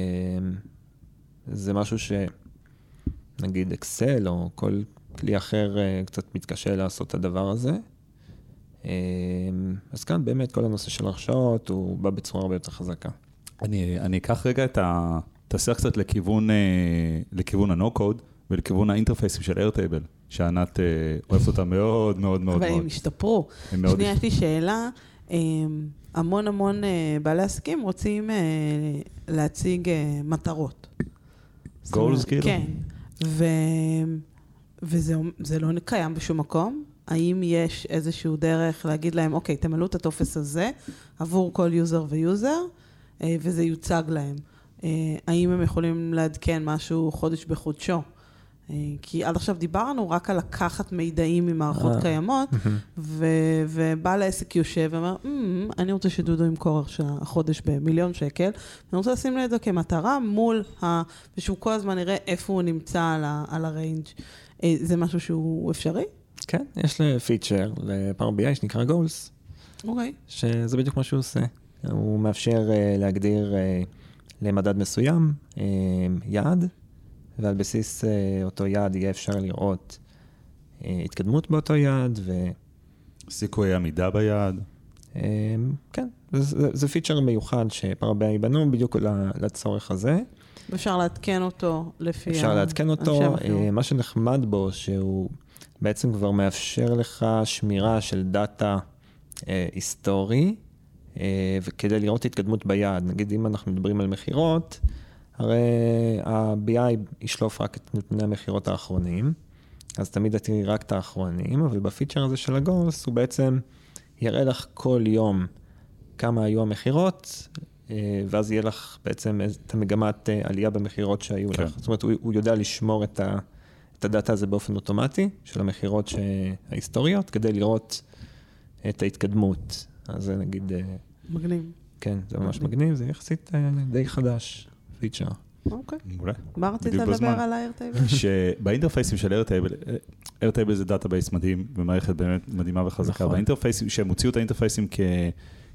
זה משהו שנגיד אקסל או כל כלי אחר קצת מתקשה לעשות את הדבר הזה. אז כאן באמת כל הנושא של הרשאות הוא בא בצורה הרבה יותר חזקה. אני, אני אקח רגע את ה... תעשה קצת לכיוון, לכיוון ה-No-Code ולכיוון האינטרפייסים של Airtable, שענת אה, אוהבת אותם מאוד מאוד מאוד אבל. הם השתפרו. שנייה, יש לי שאלה. אמ, המון המון אה, בעלי עסקים רוצים אה, להציג מטרות. אומרת, כאילו? כן. ו... וזה זה לא קיים בשום מקום. האם יש איזשהו דרך להגיד להם, אוקיי, תמלאו את הטופס הזה עבור כל user ו user, וזה יוצג להם. האם הם יכולים לעדכן משהו חודש בחודשו? אה, כי עד עכשיו דיברנו רק על לקחת מידעים ממערכות אה. קיימות, ו- ובעל העסק יושב ואומר, "אמ, אני רוצה שדודו ימכור החודש במיליון שקל, אני רוצה לשים לי את זה כמטרה מול ה... ושהוא כל הזמן יראה איפה הוא נמצא על, ה- על הריינג'. אה, זה משהו שהוא אפשרי? כן, יש פיצ'ר לפאור בי שנקרא גולס, אוקיי. שזה בדיוק מה שהוא עושה. הוא מאפשר להגדיר למדד מסוים יעד, ועל בסיס אה, אותו יעד יהיה אפשר לראות אה, התקדמות באותו יעד, ו... סיכויי עמידה ביעד. אה, כן, זה, זה, זה פיצ'ר מיוחד שפאור בי בנו בדיוק לצורך הזה. ואפשר לעדכן אותו לפי אפשר לעדכן אותו. אה, מה שנחמד בו שהוא בעצם כבר מאפשר לך שמירה של דאטה אה, היסטורי, אה, וכדי לראות התקדמות ביעד, נגיד אם אנחנו מדברים על מכירות, הרי ה-BI ישלוף רק את נתוני המכירות האחרונים, אז תמיד את תראי רק את האחרונים, אבל בפיצ'ר הזה של הגולס הוא בעצם יראה לך כל יום כמה היו המכירות, אה, ואז יהיה לך בעצם את המגמת אה, עלייה במכירות שהיו כן. לך. זאת אומרת, הוא, הוא יודע לשמור את, ה, את הדאטה הזה באופן אוטומטי, של המכירות ההיסטוריות, כדי לראות את ההתקדמות. אז זה נגיד, אה, מגניב. כן, זה ממש מגניב, זה יחסית די חדש, feature. אוקיי. מעולה. מה רצית לדבר. על ה Airtable? שבאינטרפייסים של Airtable, Airtable זה database מדהים ומערכת באמת מדהימה וחזקה. נכון. באינטרפייסים, שהם הוציאו את האינטרפייסים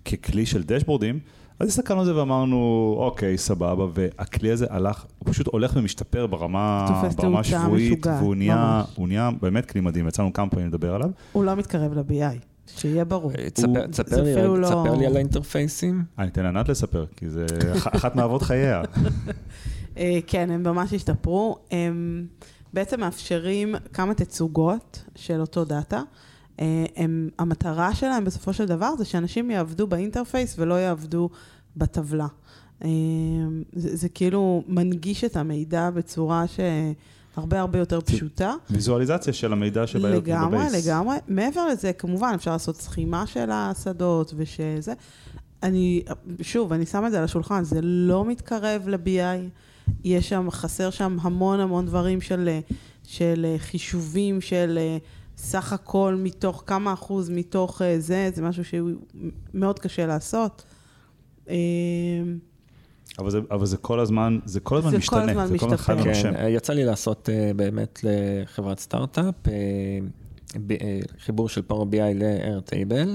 ככלי של דשבורדים, אז הסתכלנו על זה ואמרנו, אוקיי, סבבה, והכלי הזה הלך, הוא פשוט הולך ומשתפר ברמה, ברמה שבועית, והוא נהיה, נהיה באמת כלי מדהים, יצא לנו כמה פעמים לדבר עליו. הוא לא מתקרב ל-BI, שיהיה ברור. אה, תספר, לי, לא- תספר לי על האינטרפייסים. אני אתן לענת לספר, כי זה אח- אחת מאבות חייה. אה, כן, הם ממש השתפרו. הם בעצם מאפשרים כמה תצוגות של אותו data. אה, הם, המטרה שלהם בסופו של דבר זה שאנשים יעבדו ב interface ולא יעבדו בטבלה. זה, זה כאילו מנגיש את המידע בצורה שהרבה הרבה יותר פשוטה. ויזואליזציה של המידע שבעיות לגמרי, ב base. לגמרי. מעבר לזה, כמובן, אפשר לעשות סכימה של השדות ושזה. אני, שוב, אני שמה את זה על השולחן, זה לא מתקרב ל-BI. יש שם, חסר שם המון המון דברים של, של חישובים, של סך הכל מתוך, כמה אחוז מתוך אה, זה, זה משהו שהוא מאוד קשה לעשות. אבל זה, אבל זה כל הזמן, זה כל הזמן זה כל משתנה, הזמן זה כל הזמן חי משתפר. ונושם. כן, יצא לי לעשות אה, באמת לחברת סטארט-אפ, אה, אה, חיבור של Power BI ל-Airtable.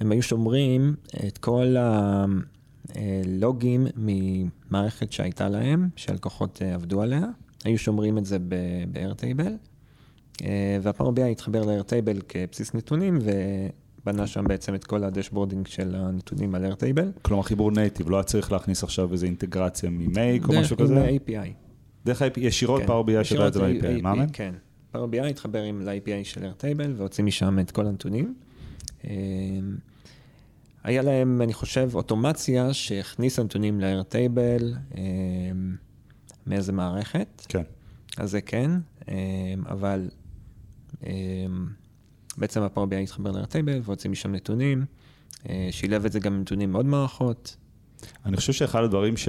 הם היו שומרים את כל הלוגים ממערכת שהייתה להם, שהלקוחות עבדו עליה, היו שומרים את זה ב-Airtable, וה Power BI התחבר ל-Airtable כבסיס נתונים, ובנה שם בעצם את כל ה dashboarding של הנתונים על Airtable. כלומר חיבור native, לא היה צריך להכניס עכשיו איזו אינטגרציה מ Make או דרך- משהו כזה? API. דרך ה-API, ישירות כן. Power BI שיודע את זה ישירות ב-API, מה מהם? כן. פאור בי.איי התחבר עם ל-API של Airtable והוציא משם את כל הנתונים. אמ, היה להם, אני חושב, אוטומציה שהכניסה נתונים ל-Airtable אמ, מאיזה מערכת, כן. אז זה כן, אמ, אבל בעצם הפאור בי.איי התחבר ל-Airtable והוציא משם נתונים. אה, שילב את זה גם עם נתונים מאוד מערכות. אני חושב שאחד הדברים ש...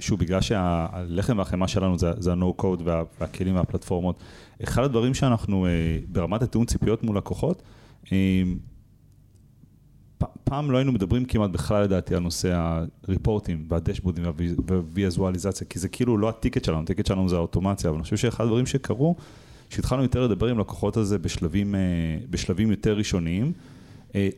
שהוא בגלל שהלחם והחמאה שלנו זה, זה ה-No-Code וה... והכלים והפלטפורמות, אחד הדברים שאנחנו אה, ברמת התיאום ציפיות מול לקוחות, אה, פעם לא היינו מדברים כמעט בכלל לדעתי על נושא הריפורטים והדשבורדים והוויזואליזציה, כי זה כאילו לא הטיקט שלנו, הטיקט שלנו זה האוטומציה, אבל אני חושב שאחד הדברים שקרו, שהתחלנו יותר לדבר עם לקוחות הזה בשלבים, בשלבים יותר ראשוניים, אה,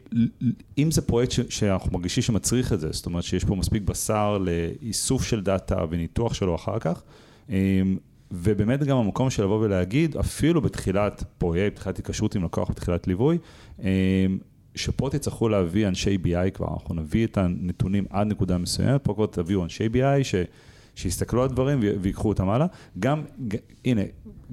אם זה פרויקט שאנחנו מרגישים שמצריך את זה, זאת אומרת שיש פה מספיק בשר לאיסוף של data וניתוח שלו אחר כך, אה, ובאמת גם המקום של לבוא ולהגיד, אפילו בתחילת פרויקט, בתחילת התקשרות עם לקוח, בתחילת ליווי, אה, שפה תצטרכו להביא אנשי BI כבר, אנחנו נביא את הנתונים עד נקודה מסוימת, פה כבר תביאו אנשי BI ש... שיסתכלו על דברים ויקחו אותם הלאה. גם, הנה,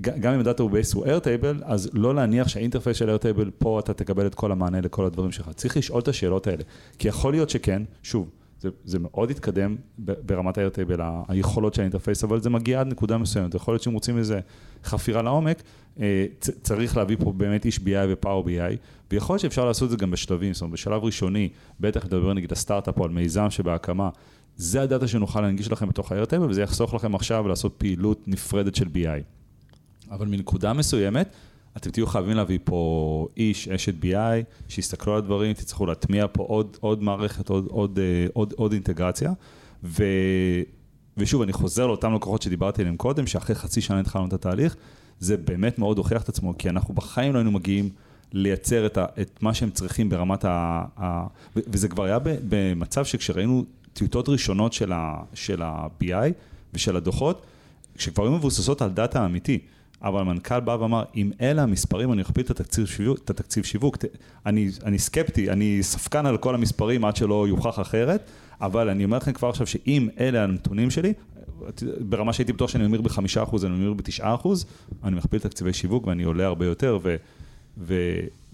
גם אם ה database הוא Airtable, אז לא להניח שה interface של Airtable, פה אתה תקבל את כל המענה לכל הדברים שלך. צריך לשאול את השאלות האלה. כי יכול להיות שכן, שוב, זה, זה מאוד התקדם ברמת ה Airtable, היכולות של ה interface, אבל זה מגיע עד נקודה מסוימת. יכול להיות שהם רוצים איזה חפירה לעומק, אה, צריך להביא פה באמת איש BI ו Power BI, ויכול להיות שאפשר לעשות את זה גם בשלבים, זאת אומרת, בשלב ראשוני, בטח לדבר נגיד הסטארט-אפ או על מיזם שבהקמה, זה ה data שנוכל להנגיש לכם בתוך ה-Airtable, וזה יחסוך לכם עכשיו לעשות פעילות נפרדת של BI. אבל מנקודה מסוימת, אתם תהיו חייבים להביא פה איש, אשת BI, שיסתכלו על הדברים, תצטרכו להטמיע פה עוד, עוד מערכת, עוד, עוד, אה, עוד, עוד אינטגרציה. ו, ושוב, אני חוזר לאותם לקוחות שדיברתי עליהם קודם, שאחרי חצי שנה התחלנו את התהליך, זה באמת מאוד הוכיח את עצמו, כי אנחנו בחיים לא היינו מגיעים לייצר את, ה, את מה שהם צריכים ברמת ה... ה וזה כבר היה במצב שכשראינו טיוטות ראשונות של ה-BI ושל הדוחות, שכבר היו מבוססות על דאטה אמיתי. אבל המנכ"ל בא ואמר, אם אלה המספרים, אני אכפיל את התקציב שיווק. את התקציב שיווק. אני, אני סקפטי, אני ספקן על כל המספרים עד שלא יוכח אחרת, אבל אני אומר לכם כבר עכשיו שאם אלה הנתונים שלי, ברמה שהייתי בטוח שאני ממיר בחמישה אחוז, אני ממיר בתשעה אחוז, אני מכפיל תקציבי שיווק ואני עולה הרבה יותר, ו, ו,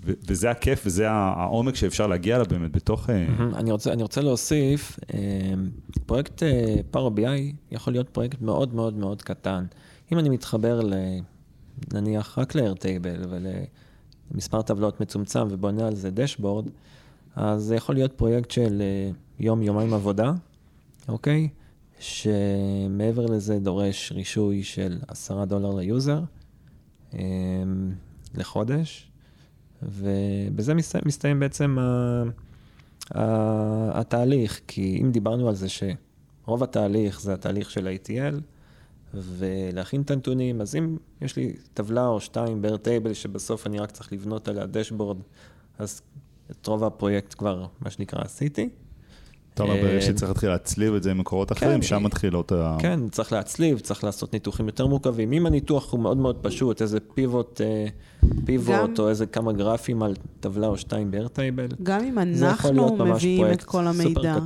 וזה הכיף וזה העומק שאפשר להגיע אליו באמת בתוך... אה, אני רוצה, אני רוצה להוסיף, אה, פרויקט פארו אה, BI יכול להיות פרויקט מאוד מאוד מאוד קטן. אם אני מתחבר ל... נניח רק ל-Airtable ולמספר טבלאות מצומצם ובונה על זה דשבורד, אז זה יכול להיות פרויקט של יום-יומיים עבודה, אוקיי? שמעבר לזה דורש רישוי של עשרה דולר ל user לחודש, ובזה מסתיים, מסתיים בעצם ה, ה, התהליך, כי אם דיברנו על זה שרוב התהליך זה התהליך של ה-ETL, ולהכין את הנתונים, אז אם יש לי טבלה או שתיים ב-Airtable שבסוף אני רק צריך לבנות עליה דשבורד, אז את רוב הפרויקט כבר, מה שנקרא, עשיתי. אתה אומר ברגע שצריך להתחיל להצליב את זה עם מקורות אחרים, כן, שם מתחילות ה... כן, צריך להצליב, צריך לעשות ניתוחים יותר מורכבים. אם הניתוח הוא מאוד מאוד פשוט, איזה פיבוט, אה, פיבוט או איזה כמה גרפים על טבלה או שתיים בארטייבל, גם אם אנחנו מביאים את כל המידע,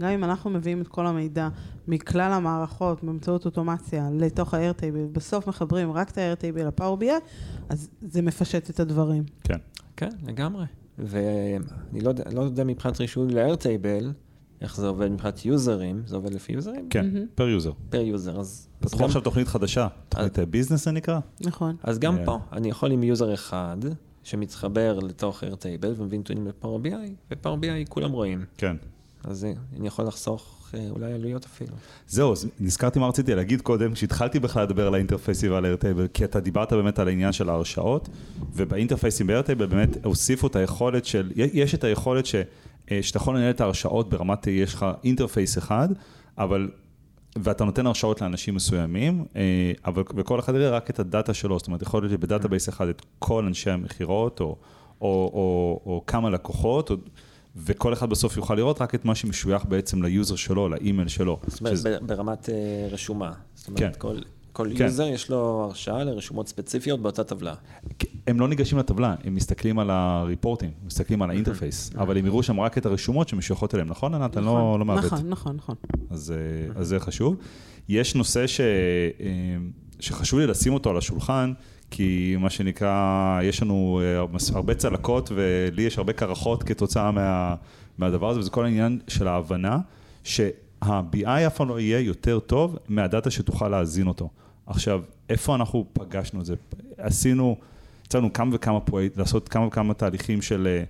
גם אם אנחנו מביאים את כל המידע מכלל המערכות באמצעות אוטומציה לתוך ה-Airtable, בסוף מחברים רק את ה-Airtable ל-Power BI, אז זה מפשט את הדברים. כן. כן, לגמרי. ואני לא, לא יודע מבחינת רישוי ל-Airtable, איך זה עובד מבחינת יוזרים, זה עובד לפי יוזרים? כן, per user. per user, אז... פתחו עכשיו תוכנית חדשה, תוכנית Business זה נקרא. נכון. אז גם פה, אני יכול עם user אחד, שמתחבר לתוך Airtable ומביא נתונים ל Power BI, ו Power BI כולם רואים. כן. אז אני יכול לחסוך אה, אולי עלויות אפילו. זהו, אז נזכרתי מה רציתי להגיד קודם, כשהתחלתי בכלל לדבר על האינטרפייסים ועל Airtable, כי אתה דיברת באמת על העניין של ההרשאות, ובאינטרפייסים ב Airtable באמת הוסיפו את היכולת של, יש את היכולת ש... אה, שאתה יכול לנהל את ההרשאות ברמת, יש לך interface אחד, אבל, ואתה נותן הרשאות לאנשים מסוימים, אה, אבל, וכל אחד יראה רק את ה data שלו, זאת אומרת, יכול להיות שב database אחד את כל אנשי המכירות, או, או, או, או כמה לקוחות, או, וכל אחד בסוף יוכל לראות רק את מה שמשוייך בעצם ל user שלו, לאימייל שלו. זאת אומרת, שזה... ברמת אה, רשומה. זאת אומרת, כן. כל... כל כן. user יש לו הרשאה לרשומות ספציפיות באותה טבלה. הם לא ניגשים לטבלה, הם מסתכלים על הריפורטים, מסתכלים על ה interface, אבל הם יראו שם רק את הרשומות שמשויכות אליהם, נכון ענת? אני לא, נכון, לא מעוות. נכון, נכון, נכון. אז, אה, אז זה חשוב. יש נושא ש, אה, שחשוב לי לשים אותו על השולחן, כי מה שנקרא, יש לנו אה, הרבה צלקות ולי יש הרבה קרחות כתוצאה מה, מהדבר הזה, וזה כל העניין של ההבנה שה-BI אף פעם לא יהיה יותר טוב מהדאטה שתוכל להזין אותו. עכשיו, איפה אנחנו פגשנו את זה? עשינו, יצאנו כמה וכמה פרויקט, לעשות כמה וכמה תהליכים של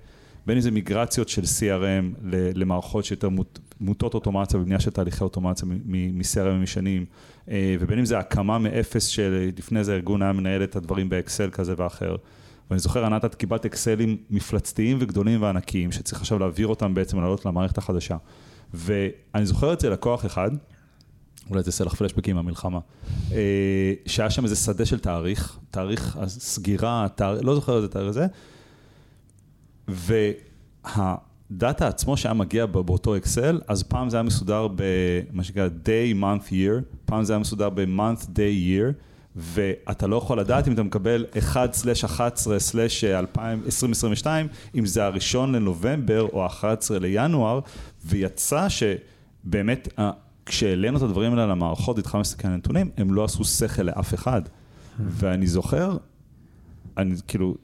בין אם זה מיגרציות של CRM למערכות שיותר מוט, מוטות אוטומציה ובנייה של תהליכי אוטומציה מ-CRM משנים, אה, ובין אם זה הקמה מאפס שלפני זה הארגון היה מנהל את הדברים באקסל כזה ואחר. ואני זוכר, ענת, את קיבלת אקסלים מפלצתיים וגדולים וענקיים, שצריך עכשיו להעביר אותם בעצם, לעלות למערכת החדשה. ואני זוכר זה לקוח אחד, אולי זה עושה לך פלשבקים מהמלחמה, אה, שהיה שם איזה שדה של תאריך, תאריך הסגירה, תאריך, לא זוכר איזה תאריך זה, והדאטה עצמו שהיה מגיע באותו אקסל, אז פעם זה היה מסודר במה שנקרא day, month, year, פעם זה היה מסודר ב-month, day, year, ואתה לא יכול לדעת אם אתה מקבל 1/11/2022, אם זה הראשון לנובמבר או ה-11 לינואר, ויצא שבאמת, כשהעלינו את הדברים האלה למערכות, התחלנו להסתכל על הנתונים, הם לא עשו שכל לאף אחד. ואני זוכר, אני כאילו,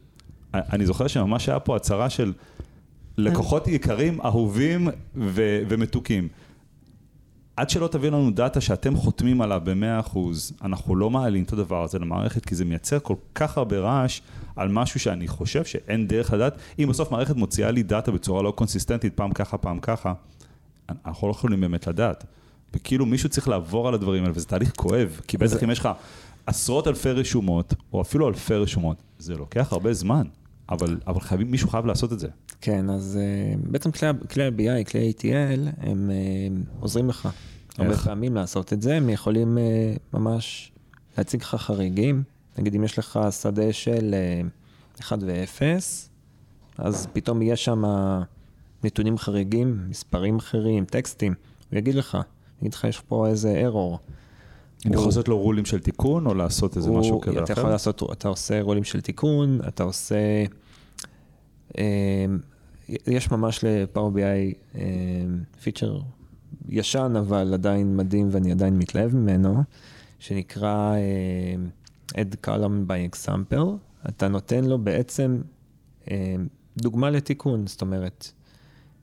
אני זוכר שממש היה פה הצהרה של לקוחות יקרים, אהובים ו- ומתוקים. עד שלא תביאו לנו דאטה שאתם חותמים עליו ב-100%, אנחנו לא מעלים את הדבר הזה למערכת, כי זה מייצר כל כך הרבה רעש על משהו שאני חושב שאין דרך לדעת. אם בסוף מערכת מוציאה לי דאטה בצורה לא קונסיסטנטית, פעם ככה, פעם ככה, אנחנו לא יכולים באמת לדעת. וכאילו מישהו צריך לעבור על הדברים האלה, וזה תהליך כואב, כי בטח אם יש לך עשרות אלפי רשומות, או אפילו אלפי רשומות, זה לוקח הרבה זמן, אבל, אבל חייבים, מישהו חייב לעשות את זה. כן, אז uh, בעצם כלי, כלי ה-BI, כלי ATL, הם uh, עוזרים לך הרבה פעמים לעשות את זה, הם יכולים uh, ממש להציג לך חריגים, נגיד אם יש לך שדה של uh, 1 ו-0, אז פתאום יש שם נתונים חריגים, מספרים אחרים, טקסטים, הוא יגיד לך, יגיד לך, יש פה איזה error. אני יכול לעשות לו רולים של תיקון, או לעשות איזה משהו כזה אחר? אתה יכול לעשות, אתה עושה רולים של תיקון, אתה עושה... יש ממש ל-Power BI פיצ'ר ישן, אבל עדיין מדהים ואני עדיין מתלהב ממנו, שנקרא Add Column by Example. אתה נותן לו בעצם דוגמה לתיקון, זאת אומרת,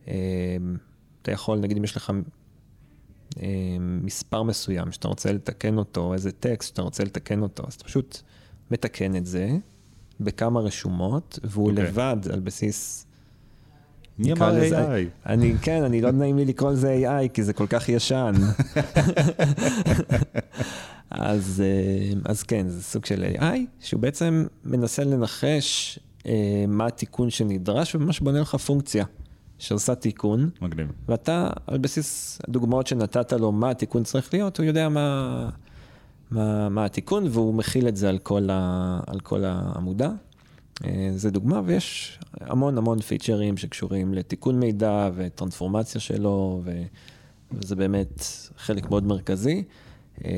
אתה יכול, נגיד אם יש לך מספר מסוים שאתה רוצה לתקן אותו, איזה טקסט שאתה רוצה לתקן אותו, אז אתה פשוט מתקן את זה בכמה רשומות, והוא okay. אוקיי. לבד על בסיס... מי אמר AI? אני, כן, אני לא נעים לי לקרוא לזה AI, כי זה כל כך ישן. אז, אז כן, זה סוג של AI, שהוא בעצם מנסה לנחש אה, מה התיקון שנדרש, וממש בונה לך פונקציה. שעושה תיקון. מגניב. ואתה, על בסיס הדוגמאות שנתת לו, מה התיקון צריך להיות, הוא יודע מה, מה, מה התיקון, והוא מכיל את זה על כל, ה, על כל העמודה. אה, זה דוגמה, ויש המון המון פיצ'רים שקשורים לתיקון מידע וטרנספורמציה שלו, ו, וזה באמת חלק מאוד מרכזי. אה,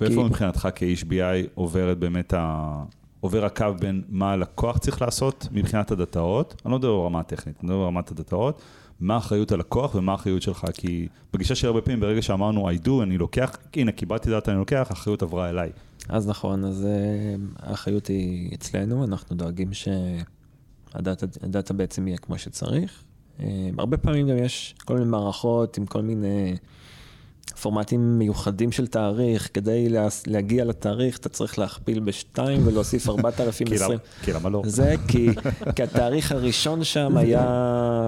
ואיפה כי... מבחינתך כאיש BI עוברת באמת ה... עובר הקו בין מה הלקוח צריך לעשות מבחינת הדאטאות, אני לא מדבר ברמה הטכנית, אני מדבר ברמת הדאטאות, מה האחריות הלקוח ומה האחריות שלך, כי בגישה של הרבה פעמים, ברגע שאמרנו I do, אני לוקח, הנה, קיבלתי דאטה, אני לוקח, האחריות עברה אליי. אז נכון, אז uh, האחריות היא אצלנו, אנחנו דואגים שהדאטה בעצם יהיה כמו שצריך. Uh, הרבה פעמים גם יש כל מיני מערכות עם כל מיני... פורמטים מיוחדים של תאריך, כדי לה, להגיע לתאריך אתה צריך להכפיל בשתיים ולהוסיף 4020. כי למה לא? זה כי, כי התאריך הראשון שם היה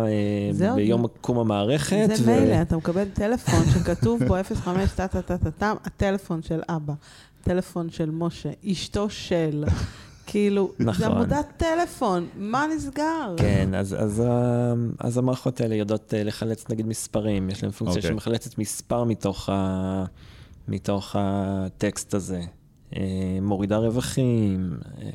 אה, ביום קום המערכת. זה ו... מילא, אתה מקבל טלפון שכתוב בו 05 טה טה טה טה טה, הטלפון של אבא, טלפון של משה, אשתו של. כאילו, נכון. זה עמודת טלפון, מה נסגר? כן, אז, אז, אז המערכות האלה יודעות אה, לחלץ נגיד מספרים, יש להן פונקציה okay. אוקיי. שמחלצת מספר מתוך, ה, מתוך הטקסט הזה, אה, מורידה רווחים, אה,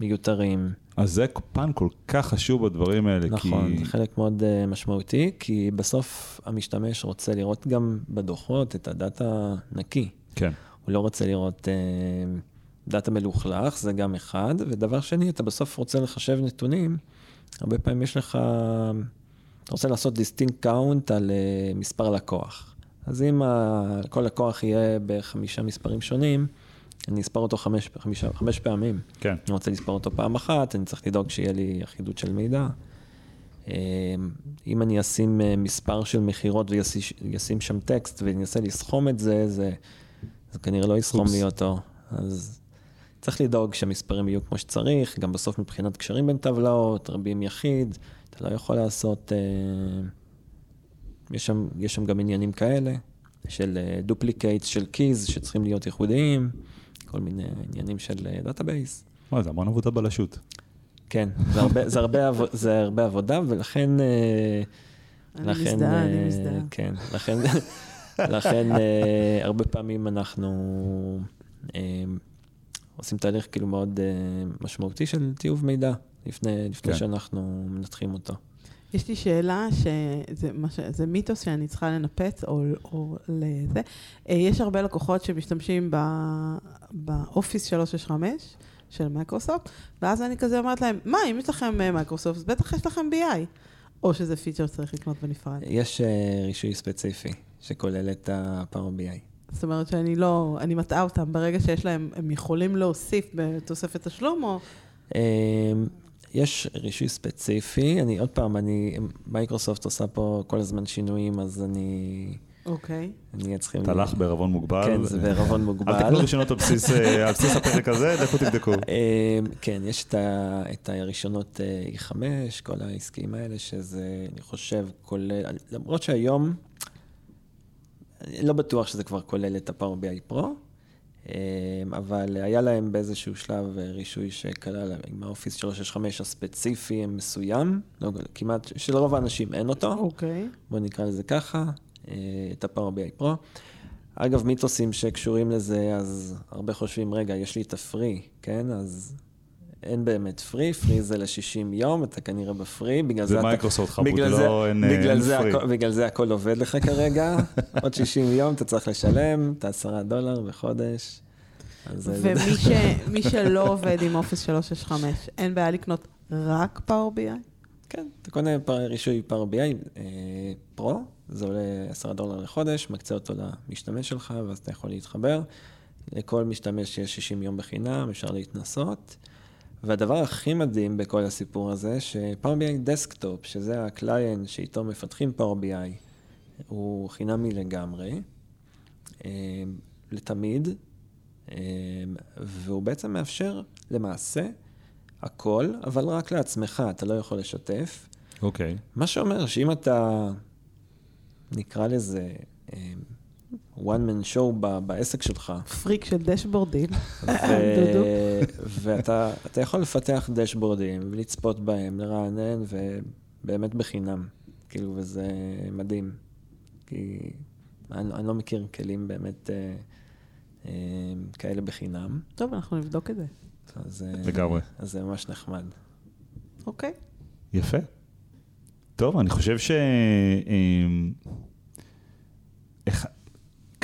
מיותרים. אז זה פן כל כך חשוב בדברים האלה, נכון, כי... נכון, זה חלק מאוד משמעותי, כי בסוף המשתמש רוצה לראות גם בדוחות את הדאטה נקי. כן. הוא לא רוצה לראות... דאטה מלוכלך, זה גם אחד, ודבר שני, אתה בסוף רוצה לחשב נתונים, הרבה פעמים יש לך, אתה רוצה לעשות distinct count על uh, מספר לקוח. אז אם ה, כל לקוח יהיה בחמישה מספרים שונים, אני אספר אותו חמש, חמש, חמש פעמים. כן. אני רוצה לספר אותו פעם אחת, אני צריך לדאוג שיהיה לי אחידות של מידע. אה, אם אני אשים אה, מספר של מכירות וישים שם טקסט ואני אנסה לסכום את זה, זה, זה כנראה לא יסכום לי אותו. אז צריך לדאוג שהמספרים יהיו כמו שצריך, גם בסוף מבחינת קשרים בין טבלאות, רבים יחיד, אתה לא יכול לעשות... אה, יש שם, יש שם גם עניינים כאלה, של duplicate של keys שצריכים להיות ייחודיים, כל מיני עניינים של database. וואי, זה המון עבודה בלשות. כן, זה הרבה, זה הרבה, עב, זה הרבה עבודה, ולכן... אה, אני לכן, מזדהה, אני אה, מזדהה. כן, לכן, לכן אה, הרבה פעמים אנחנו עושים תהליך כאילו מאוד משמעותי של טיוב מידע, לפני, לפני כן. שאנחנו מנתחים אותו. יש לי שאלה, שזה מש... זה מיתוס שאני צריכה לנפץ, או, או לזה. יש הרבה לקוחות שמשתמשים ב Office 365, של מייקרוסופט, ואז אני כזה אומרת להם, מה, אם יש לכם אה, מייקרוסופט, אז בטח יש לכם BI. או שזה פיצ'ר שצריך לקנות בנפרד. יש uh, רישוי ספציפי שכולל את ה-Power BI. זאת אומרת שאני לא, אני מטעה אותם, ברגע שיש להם, הם יכולים להוסיף בתוספת תשלום, או... אמ, יש רישוי ספציפי, אני עוד פעם, אני, מייקרוסופט עושה פה כל הזמן שינויים, אז אני אוקיי. נהיה צריכים... תלך בערבון מוגבל. כן, זה בערבון מוגבל. אל תקנו רישיונות על בסיס אה, הפרק הזה, לכו תבדקו. אה, כן, יש את הרישיונות E5, כל העסקיים האלה, שזה, אני חושב, כולל, למרות שהיום, לא בטוח שזה כבר כולל את ה-Power BI Pro, אבל היה להם באיזשהו שלב רישוי שכלל עם האופיס 365 הספציפי המסוים, לא, כמעט, שלרוב האנשים אין אותו. אוקיי. בואו נקרא לזה ככה. אה, את ה-Power BI Pro. אגב, מיתוסים שקשורים לזה, אז הרבה חושבים, רגע, יש לי את ה free, כן? אז אין באמת free, free זה ל-60 יום, אתה כנראה ב free, בגלל זה... זה מייקרוסופט חמוד, לא אין, בגלל אין זה free. הכל, בגלל זה הכל עובד לך כרגע, עוד 60 יום אתה צריך לשלם את ה-10 דולר בחודש. ומי שלא עובד עם Office 365, אין בעיה לקנות רק Power BI? כן, אתה קונה רישוי Power BI Pro, זה עולה 10 דולר לחודש, מקצה אותו למשתמש שלך, ואז אתה יכול להתחבר. לכל משתמש יש 60 יום בחינם, אפשר להתנסות. והדבר הכי מדהים בכל הסיפור הזה, ש Power BI Desktop, שזה ה client שאיתו מפתחים Power BI הוא חינמי לגמרי, אה, לתמיד, אה, והוא בעצם מאפשר למעשה הכל, אבל רק לעצמך, אתה לא יכול לשתף. אוקיי. Okay. מה שאומר שאם אתה נקרא לזה אה, one man show בעסק שלך. פריק של דשבורדים. ואתה יכול לפתח דשבורדים ולצפות בהם, לרענן, ובאמת בחינם. כאילו, וזה מדהים. כי אני, אני לא מכיר כלים באמת אה, אה, כאלה בחינם. טוב, אנחנו נבדוק את זה. אז, אה, לגמרי. אז זה ממש נחמד. אוקיי. יפה. טוב, אני חושב ש...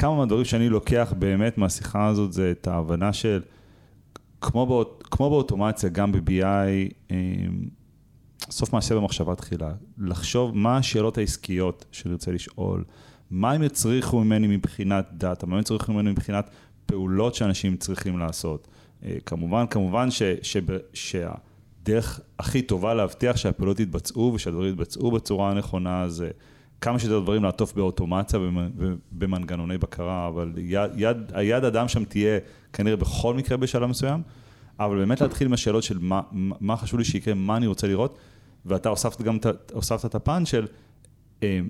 כמה מהדברים שאני לוקח באמת מהשיחה הזאת זה את ההבנה של, כמו, באות, כמו באוטומציה, גם ב-BI, אמ, סוף מעשה במחשבה תחילה. לחשוב מה השאלות העסקיות שאני רוצה לשאול, מה הם יצריכו ממני מבחינת דאטה, מה הם יצריכו ממני מבחינת פעולות שאנשים צריכים לעשות. אה, כמובן, כמובן ש, ש, שה... הדרך הכי טובה להבטיח שהפעולות יתבצעו ושהדברים יתבצעו בצורה הנכונה זה כמה שיותר דברים לעטוף באוטומציה ובמנגנוני בקרה, אבל יד, יד, היד אדם שם תהיה כנראה בכל מקרה בשלב מסוים, אבל באמת להתחיל עם השאלות של מה, מה חשוב לי שיקרה, מה אני רוצה לראות, ואתה הוספת גם הוספת את הפן של אה,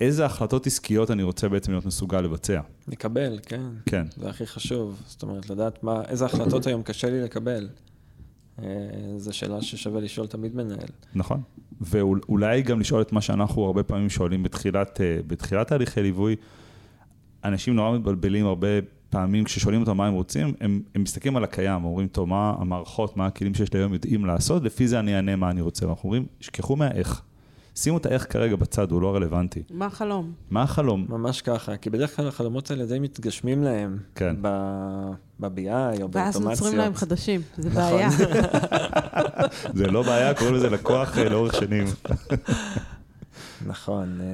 איזה החלטות עסקיות אני רוצה בעצם להיות מסוגל לבצע. לקבל, כן. כן. זה הכי חשוב, זאת אומרת, לדעת מה, איזה החלטות היום קשה לי לקבל. אה, זו שאלה ששווה לשאול תמיד מנהל. נכון, ואולי גם לשאול את מה שאנחנו הרבה פעמים שואלים בתחילת, אה, בתחילת תהליכי ליווי. אנשים נורא מתבלבלים הרבה פעמים כששואלים אותם מה הם רוצים, הם, הם מסתכלים על הקיים, אומרים, טוב, מה המערכות, מה הכלים שיש לי היום יודעים לעשות, לפי זה אני אענה מה אני רוצה. ואנחנו אומרים, שכחו מהאיך. שימו את האיך כרגע בצד, הוא לא רלוונטי. מה החלום? מה החלום? ממש ככה, כי בדרך כלל החלומות האלה די מתגשמים להם. כן. ב-BI או באוטומציות. ואז נוצרים להם חדשים, זה נכון. בעיה. זה לא בעיה, קוראים לזה לקוח אה, לאורך שנים. נכון, אה,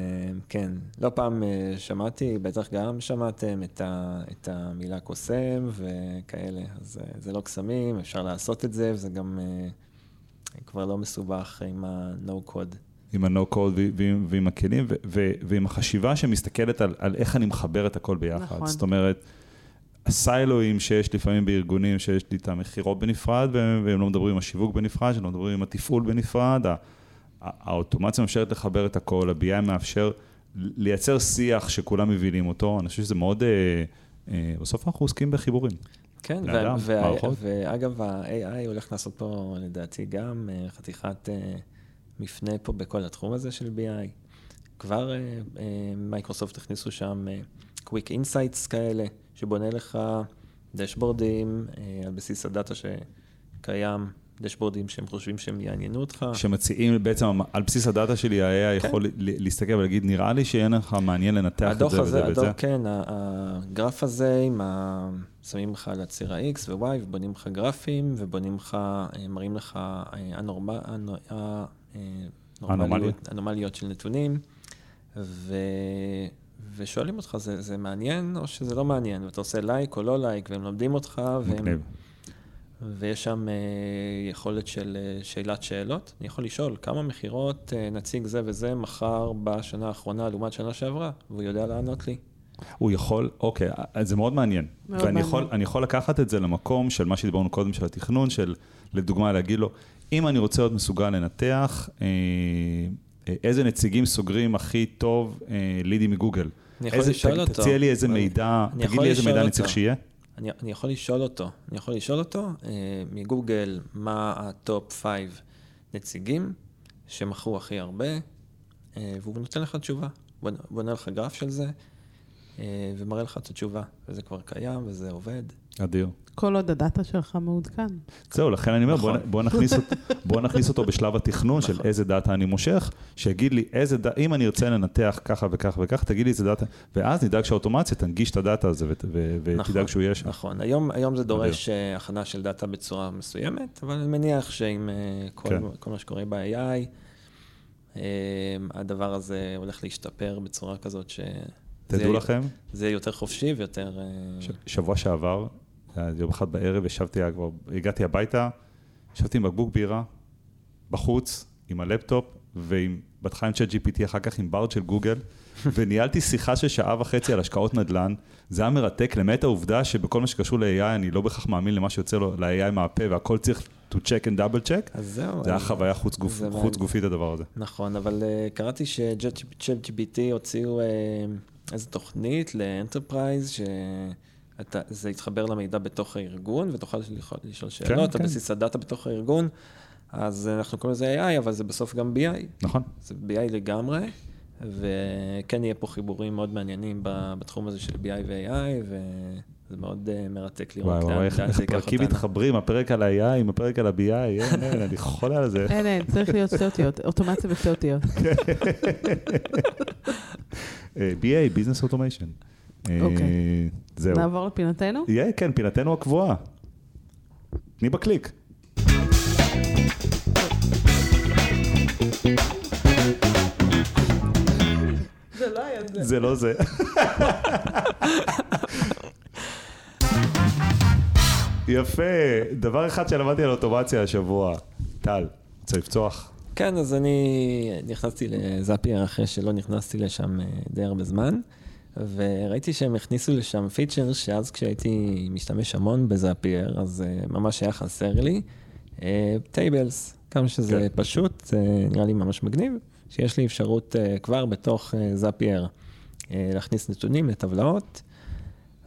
כן. לא פעם אה, שמעתי, בטח גם שמעתם את, ה, את המילה קוסם וכאלה, אז זה לא קסמים, אפשר לעשות את זה, וזה גם כבר לא מסובך עם ה-no code. עם ה-no code ועם, ועם הכלים, ו, ו, ועם החשיבה שמסתכלת על, על איך אני מחבר את הכל ביחד. נכון. זאת אומרת, הסיילואים שיש לפעמים בארגונים, שיש לי את המכירות בנפרד, והם והם לא מדברים עם השיווק בנפרד, שהם לא מדברים עם התפעול בנפרד, ה- ה- האוטומציה מאפשרת לחבר את הכל, ה-BI מאפשר לייצר שיח שכולם מבינים אותו, אני חושב שזה מאוד, אה, אה, בסוף אנחנו עוסקים בחיבורים. כן, בני וה- אדם, וה- מערכות. ואגב, ה-AI הולך לעשות פה, לדעתי, גם אה, חתיכת אה, מפנה פה בכל התחום הזה של BI. כבר אה, אה, מייקרוסופט הכניסו שם אה, Quick Insights כאלה, שבונה לך דשבורדים אה, על בסיס הדאטה שקיים, דשבורדים שהם חושבים שהם יעניינו אותך. שמציעים בעצם, על בסיס הדאטה שלי, ה-AI כן. יכול להסתכל ולהגיד, נראה לי שיהיה לך מעניין לנתח את זה הזה, וזה הדוח, וזה. כן, הגרף הזה, עם ה... שמים לך על הציר ה-X ו-Y, ובונים לך גרפים, ובונים לך, מראים לך אה, אה, נורמליות- אנומליות של נתונים, ו... ושואלים אותך, זה, זה מעניין או שזה לא מעניין? ואתה עושה לייק או לא לייק, והם לומדים אותך, והם... ויש שם אה, יכולת של אה, שאלת שאלות. אני יכול לשאול כמה מכירות נציג זה וזה מכר בשנה האחרונה לעומת שנה שעברה, והוא יודע לענות לי. הוא יכול, אוקיי, זה מאוד מעניין. מאוד ואני מעניין. יכול, אני יכול לקחת את זה למקום של מה שדיברנו קודם, של התכנון, של לדוגמה להגיד לו, אם אני רוצה להיות מסוגל לנתח, אה, אה, איזה נציגים סוגרים הכי טוב אה, לידים מגוגל. אני יכול איזה- לשאול ת- אותו. תציע לי איזה אני- מידע, אני תגיד לי איזה מידע אני אותו. צריך שיהיה. אני, אני יכול לשאול אותו, אני יכול לשאול אותו אה, מגוגל מה ה top 5 נציגים שמכרו הכי הרבה, אה, והוא נותן לך תשובה. בונה בונה לך גרף של זה, אה, ומראה לך את התשובה. וזה כבר קיים וזה עובד. אדיר. כל עוד הדאטה שלך מעודכן. זהו, לכן אני אומר, בוא, נכון. נ- בוא, נכניס, אות- בוא נכניס אותו בשלב התכנון של נכון. איזה דאטה אני מושך, שיגיד לי איזה דאטה, אם אני ארצה לנתח ככה וככה וככה, תגיד לי איזה דאטה, ואז נדאג שהאוטומציה תנגיש את הדאטה הזה ו- נכון, ותדאג שהוא יהיה שם. נכון, היום, היום זה דורש אה, הכנה של דאטה בצורה מסוימת, אבל אני מניח שעם אה, כל, כן. כל מה שקורה ב-AI, אה, הדבר הזה הולך להשתפר בצורה כזאת ש... זה תדעו יהיה- לכם, זה יהיה יותר חופשי ויותר... ש- שבוע שעבר, יום אחד בערב, ישבתי, כבר, הגעתי הביתה, ישבתי עם בקבוק בירה, בחוץ, עם הלפטופ, ועם, בהתחלה עם צ'אט GPT, אחר כך עם בארד של גוגל, וניהלתי שיחה של שעה וחצי על השקעות נדל"ן. זה היה מרתק, למעט העובדה שבכל מה שקשור ל-AI, אני לא בהכרח מאמין למה שיוצא לו, ל-AI מהפה, והכל צריך to check and double check. אז זהו. זה היה חוויה חוץ, גוף, זה חוץ. גופית הדבר הזה. נכון, אבל uh, קראתי ש-ChatGPT הוציאו uh, איזו תוכנית ל enterprise, שזה יתחבר למידע בתוך הארגון, ותוכל לשאול- לשאול שאלות כן. על בסיס הדאטה בתוך הארגון. אז uh, אנחנו קוראים לזה AI, אבל זה בסוף גם BI. נכון? זה BI לגמרי, וכן יהיה פה חיבורים מאוד מעניינים בתחום הזה של BI ו-AI, וזה מאוד uh, מרתק לראות וואי וואי, איך לאן איך זה ייקח הפרקים אותנו. מתחברים, הפרק על ה-AI עם הפרק על ה-BI, אין, אין, אני חולה על זה. אין, אין, צריך להיות שתי אותיות, אוטומציה ושתי אותיות. אה, BA, Business Automation. אה, אוקיי. זהו. נעבור לפינתנו? יהיה, כן, פינתנו הקבועה. תני בקליק. זה לא היה זה. זה לא זה. יפה. דבר אחד שלמדתי על אוטומציה השבוע. טל, רוצה לפצוח? כן, אז אני נכנסתי ל Zapier אחרי שלא נכנסתי לשם אה, די הרבה זמן, וראיתי שהם הכניסו לשם פיצ'ר שאז כשהייתי משתמש המון ב Zapier, אז אה, ממש היה חסר לי. Tables, כמה שזה כן. פשוט, זה נראה לי ממש מגניב, שיש לי אפשרות אה, כבר בתוך Zapier להכניס נתונים לטבלאות.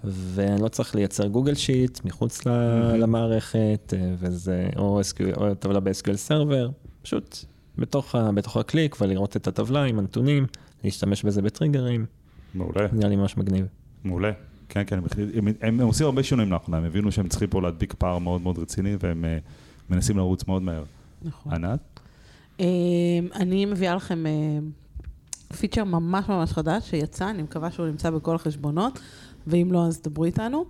ואני לא צריך לייצר גוגל שיט מחוץ ל- למערכת, אה, וזה, או, SQL, או טבלה ב-SQL סרבר, פשוט בתוך, ה, בתוך הקליק ולראות את הטבלה עם הנתונים, להשתמש בזה בטריגרים, מעולה, נראה לי ממש מגניב. מעולה. כן, כן, הם, הם, הם, הם עושים הרבה שינויים לאחרונה, הם הבינו שהם צריכים פה להדביק פער מאוד מאוד רציני, והם אה, מנסים לרוץ מאוד מהר. נכון. ענת? אמ, אני מביאה לכם אמ, פיצ'ר ממש ממש חדש שיצא, אני מקווה שהוא נמצא בכל החשבונות, ואם לא, אז דברו איתנו.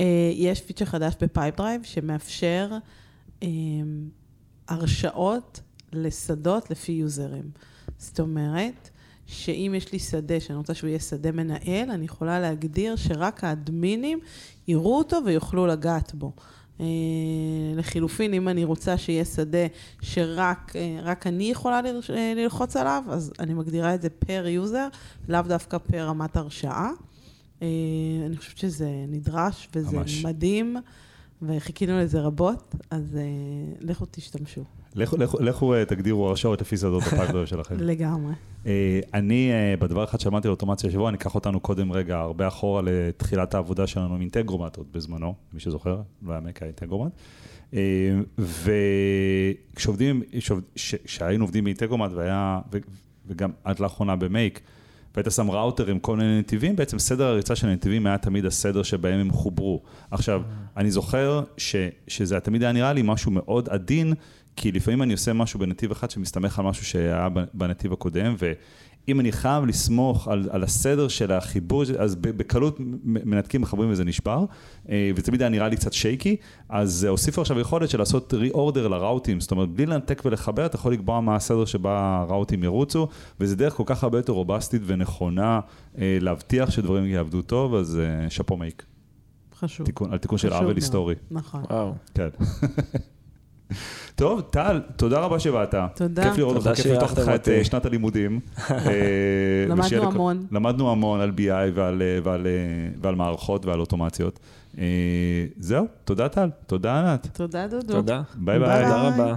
אה, יש פיצ'ר חדש ב Pipedrive שמאפשר אמ, הרשאות לשדות לפי יוזרים. זאת אומרת, שאם יש לי שדה שאני רוצה שהוא יהיה שדה מנהל, אני יכולה להגדיר שרק האדמינים יראו אותו ויוכלו לגעת בו. אה, לחילופין, אם אני רוצה שיהיה שדה שרק אה, אני יכולה אה, ללחוץ עליו, אז אני מגדירה את זה per user, לאו דווקא פר רמת הרשאה. אה, אני חושבת שזה נדרש וזה ממש. מדהים, וחיכינו לזה רבות, אז לכו תשתמשו. לכו- לכו- לכו אה, תגדירו הרשאות לפי שדות ה Pipedrive שלכם. לגמרי. אה, אני, אה, בדבר אחד שאמרתי על אוטומציה השבוע, אני אקח אותנו קודם רגע הרבה אחורה לתחילת העבודה שלנו עם Integromat עוד בזמנו, מי שזוכר, לא היה מקה אינטגרומט. וכשעובדים, כשהיינו עובדים באינטגרומט והיה, וגם עד לאחרונה במייק, והיית שם ראוטר עם כל מיני נתיבים, בעצם סדר הריצה של הנתיבים היה תמיד הסדר שבהם הם חוברו. עכשיו, אני זוכר ש, שזה תמיד היה נראה לי משהו מאוד עדין, כי לפעמים אני עושה משהו בנתיב אחד שמסתמך על משהו שהיה בנתיב הקודם, ואם אני חייב לסמוך על, על הסדר של החיבור, אז בקלות מנתקים, מחברים וזה נשבר, אה, ותמיד היה נראה לי קצת שייקי, אז הוסיפו עכשיו יכולת של לעשות re-order לראוטים, זאת אומרת, בלי לנתק ולחבר, אתה יכול לקבוע מה הסדר שבה הראוטים ירוצו, וזה דרך כל כך הרבה יותר רובסטית ונכונה אה, להבטיח שדברים יעבדו טוב, אז אה, שאפו מייק. חשוב. תיקון, על תיקון של חשוב עוול מאוד. היסטורי. נכון. וואו. כן. טוב, טל, תודה רבה שבאת. תודה. כיף לראות אותך, תודה כיף לפתוח לך את. אה, שנת הלימודים. אה, למדנו המון. למדנו המון על BI ועל, אה, ועל, ועל מערכות ועל אוטומציות. זהו, תודה טל, תודה ענת. תודה, דודו. תודה. ביי. ביי. תודה רבה.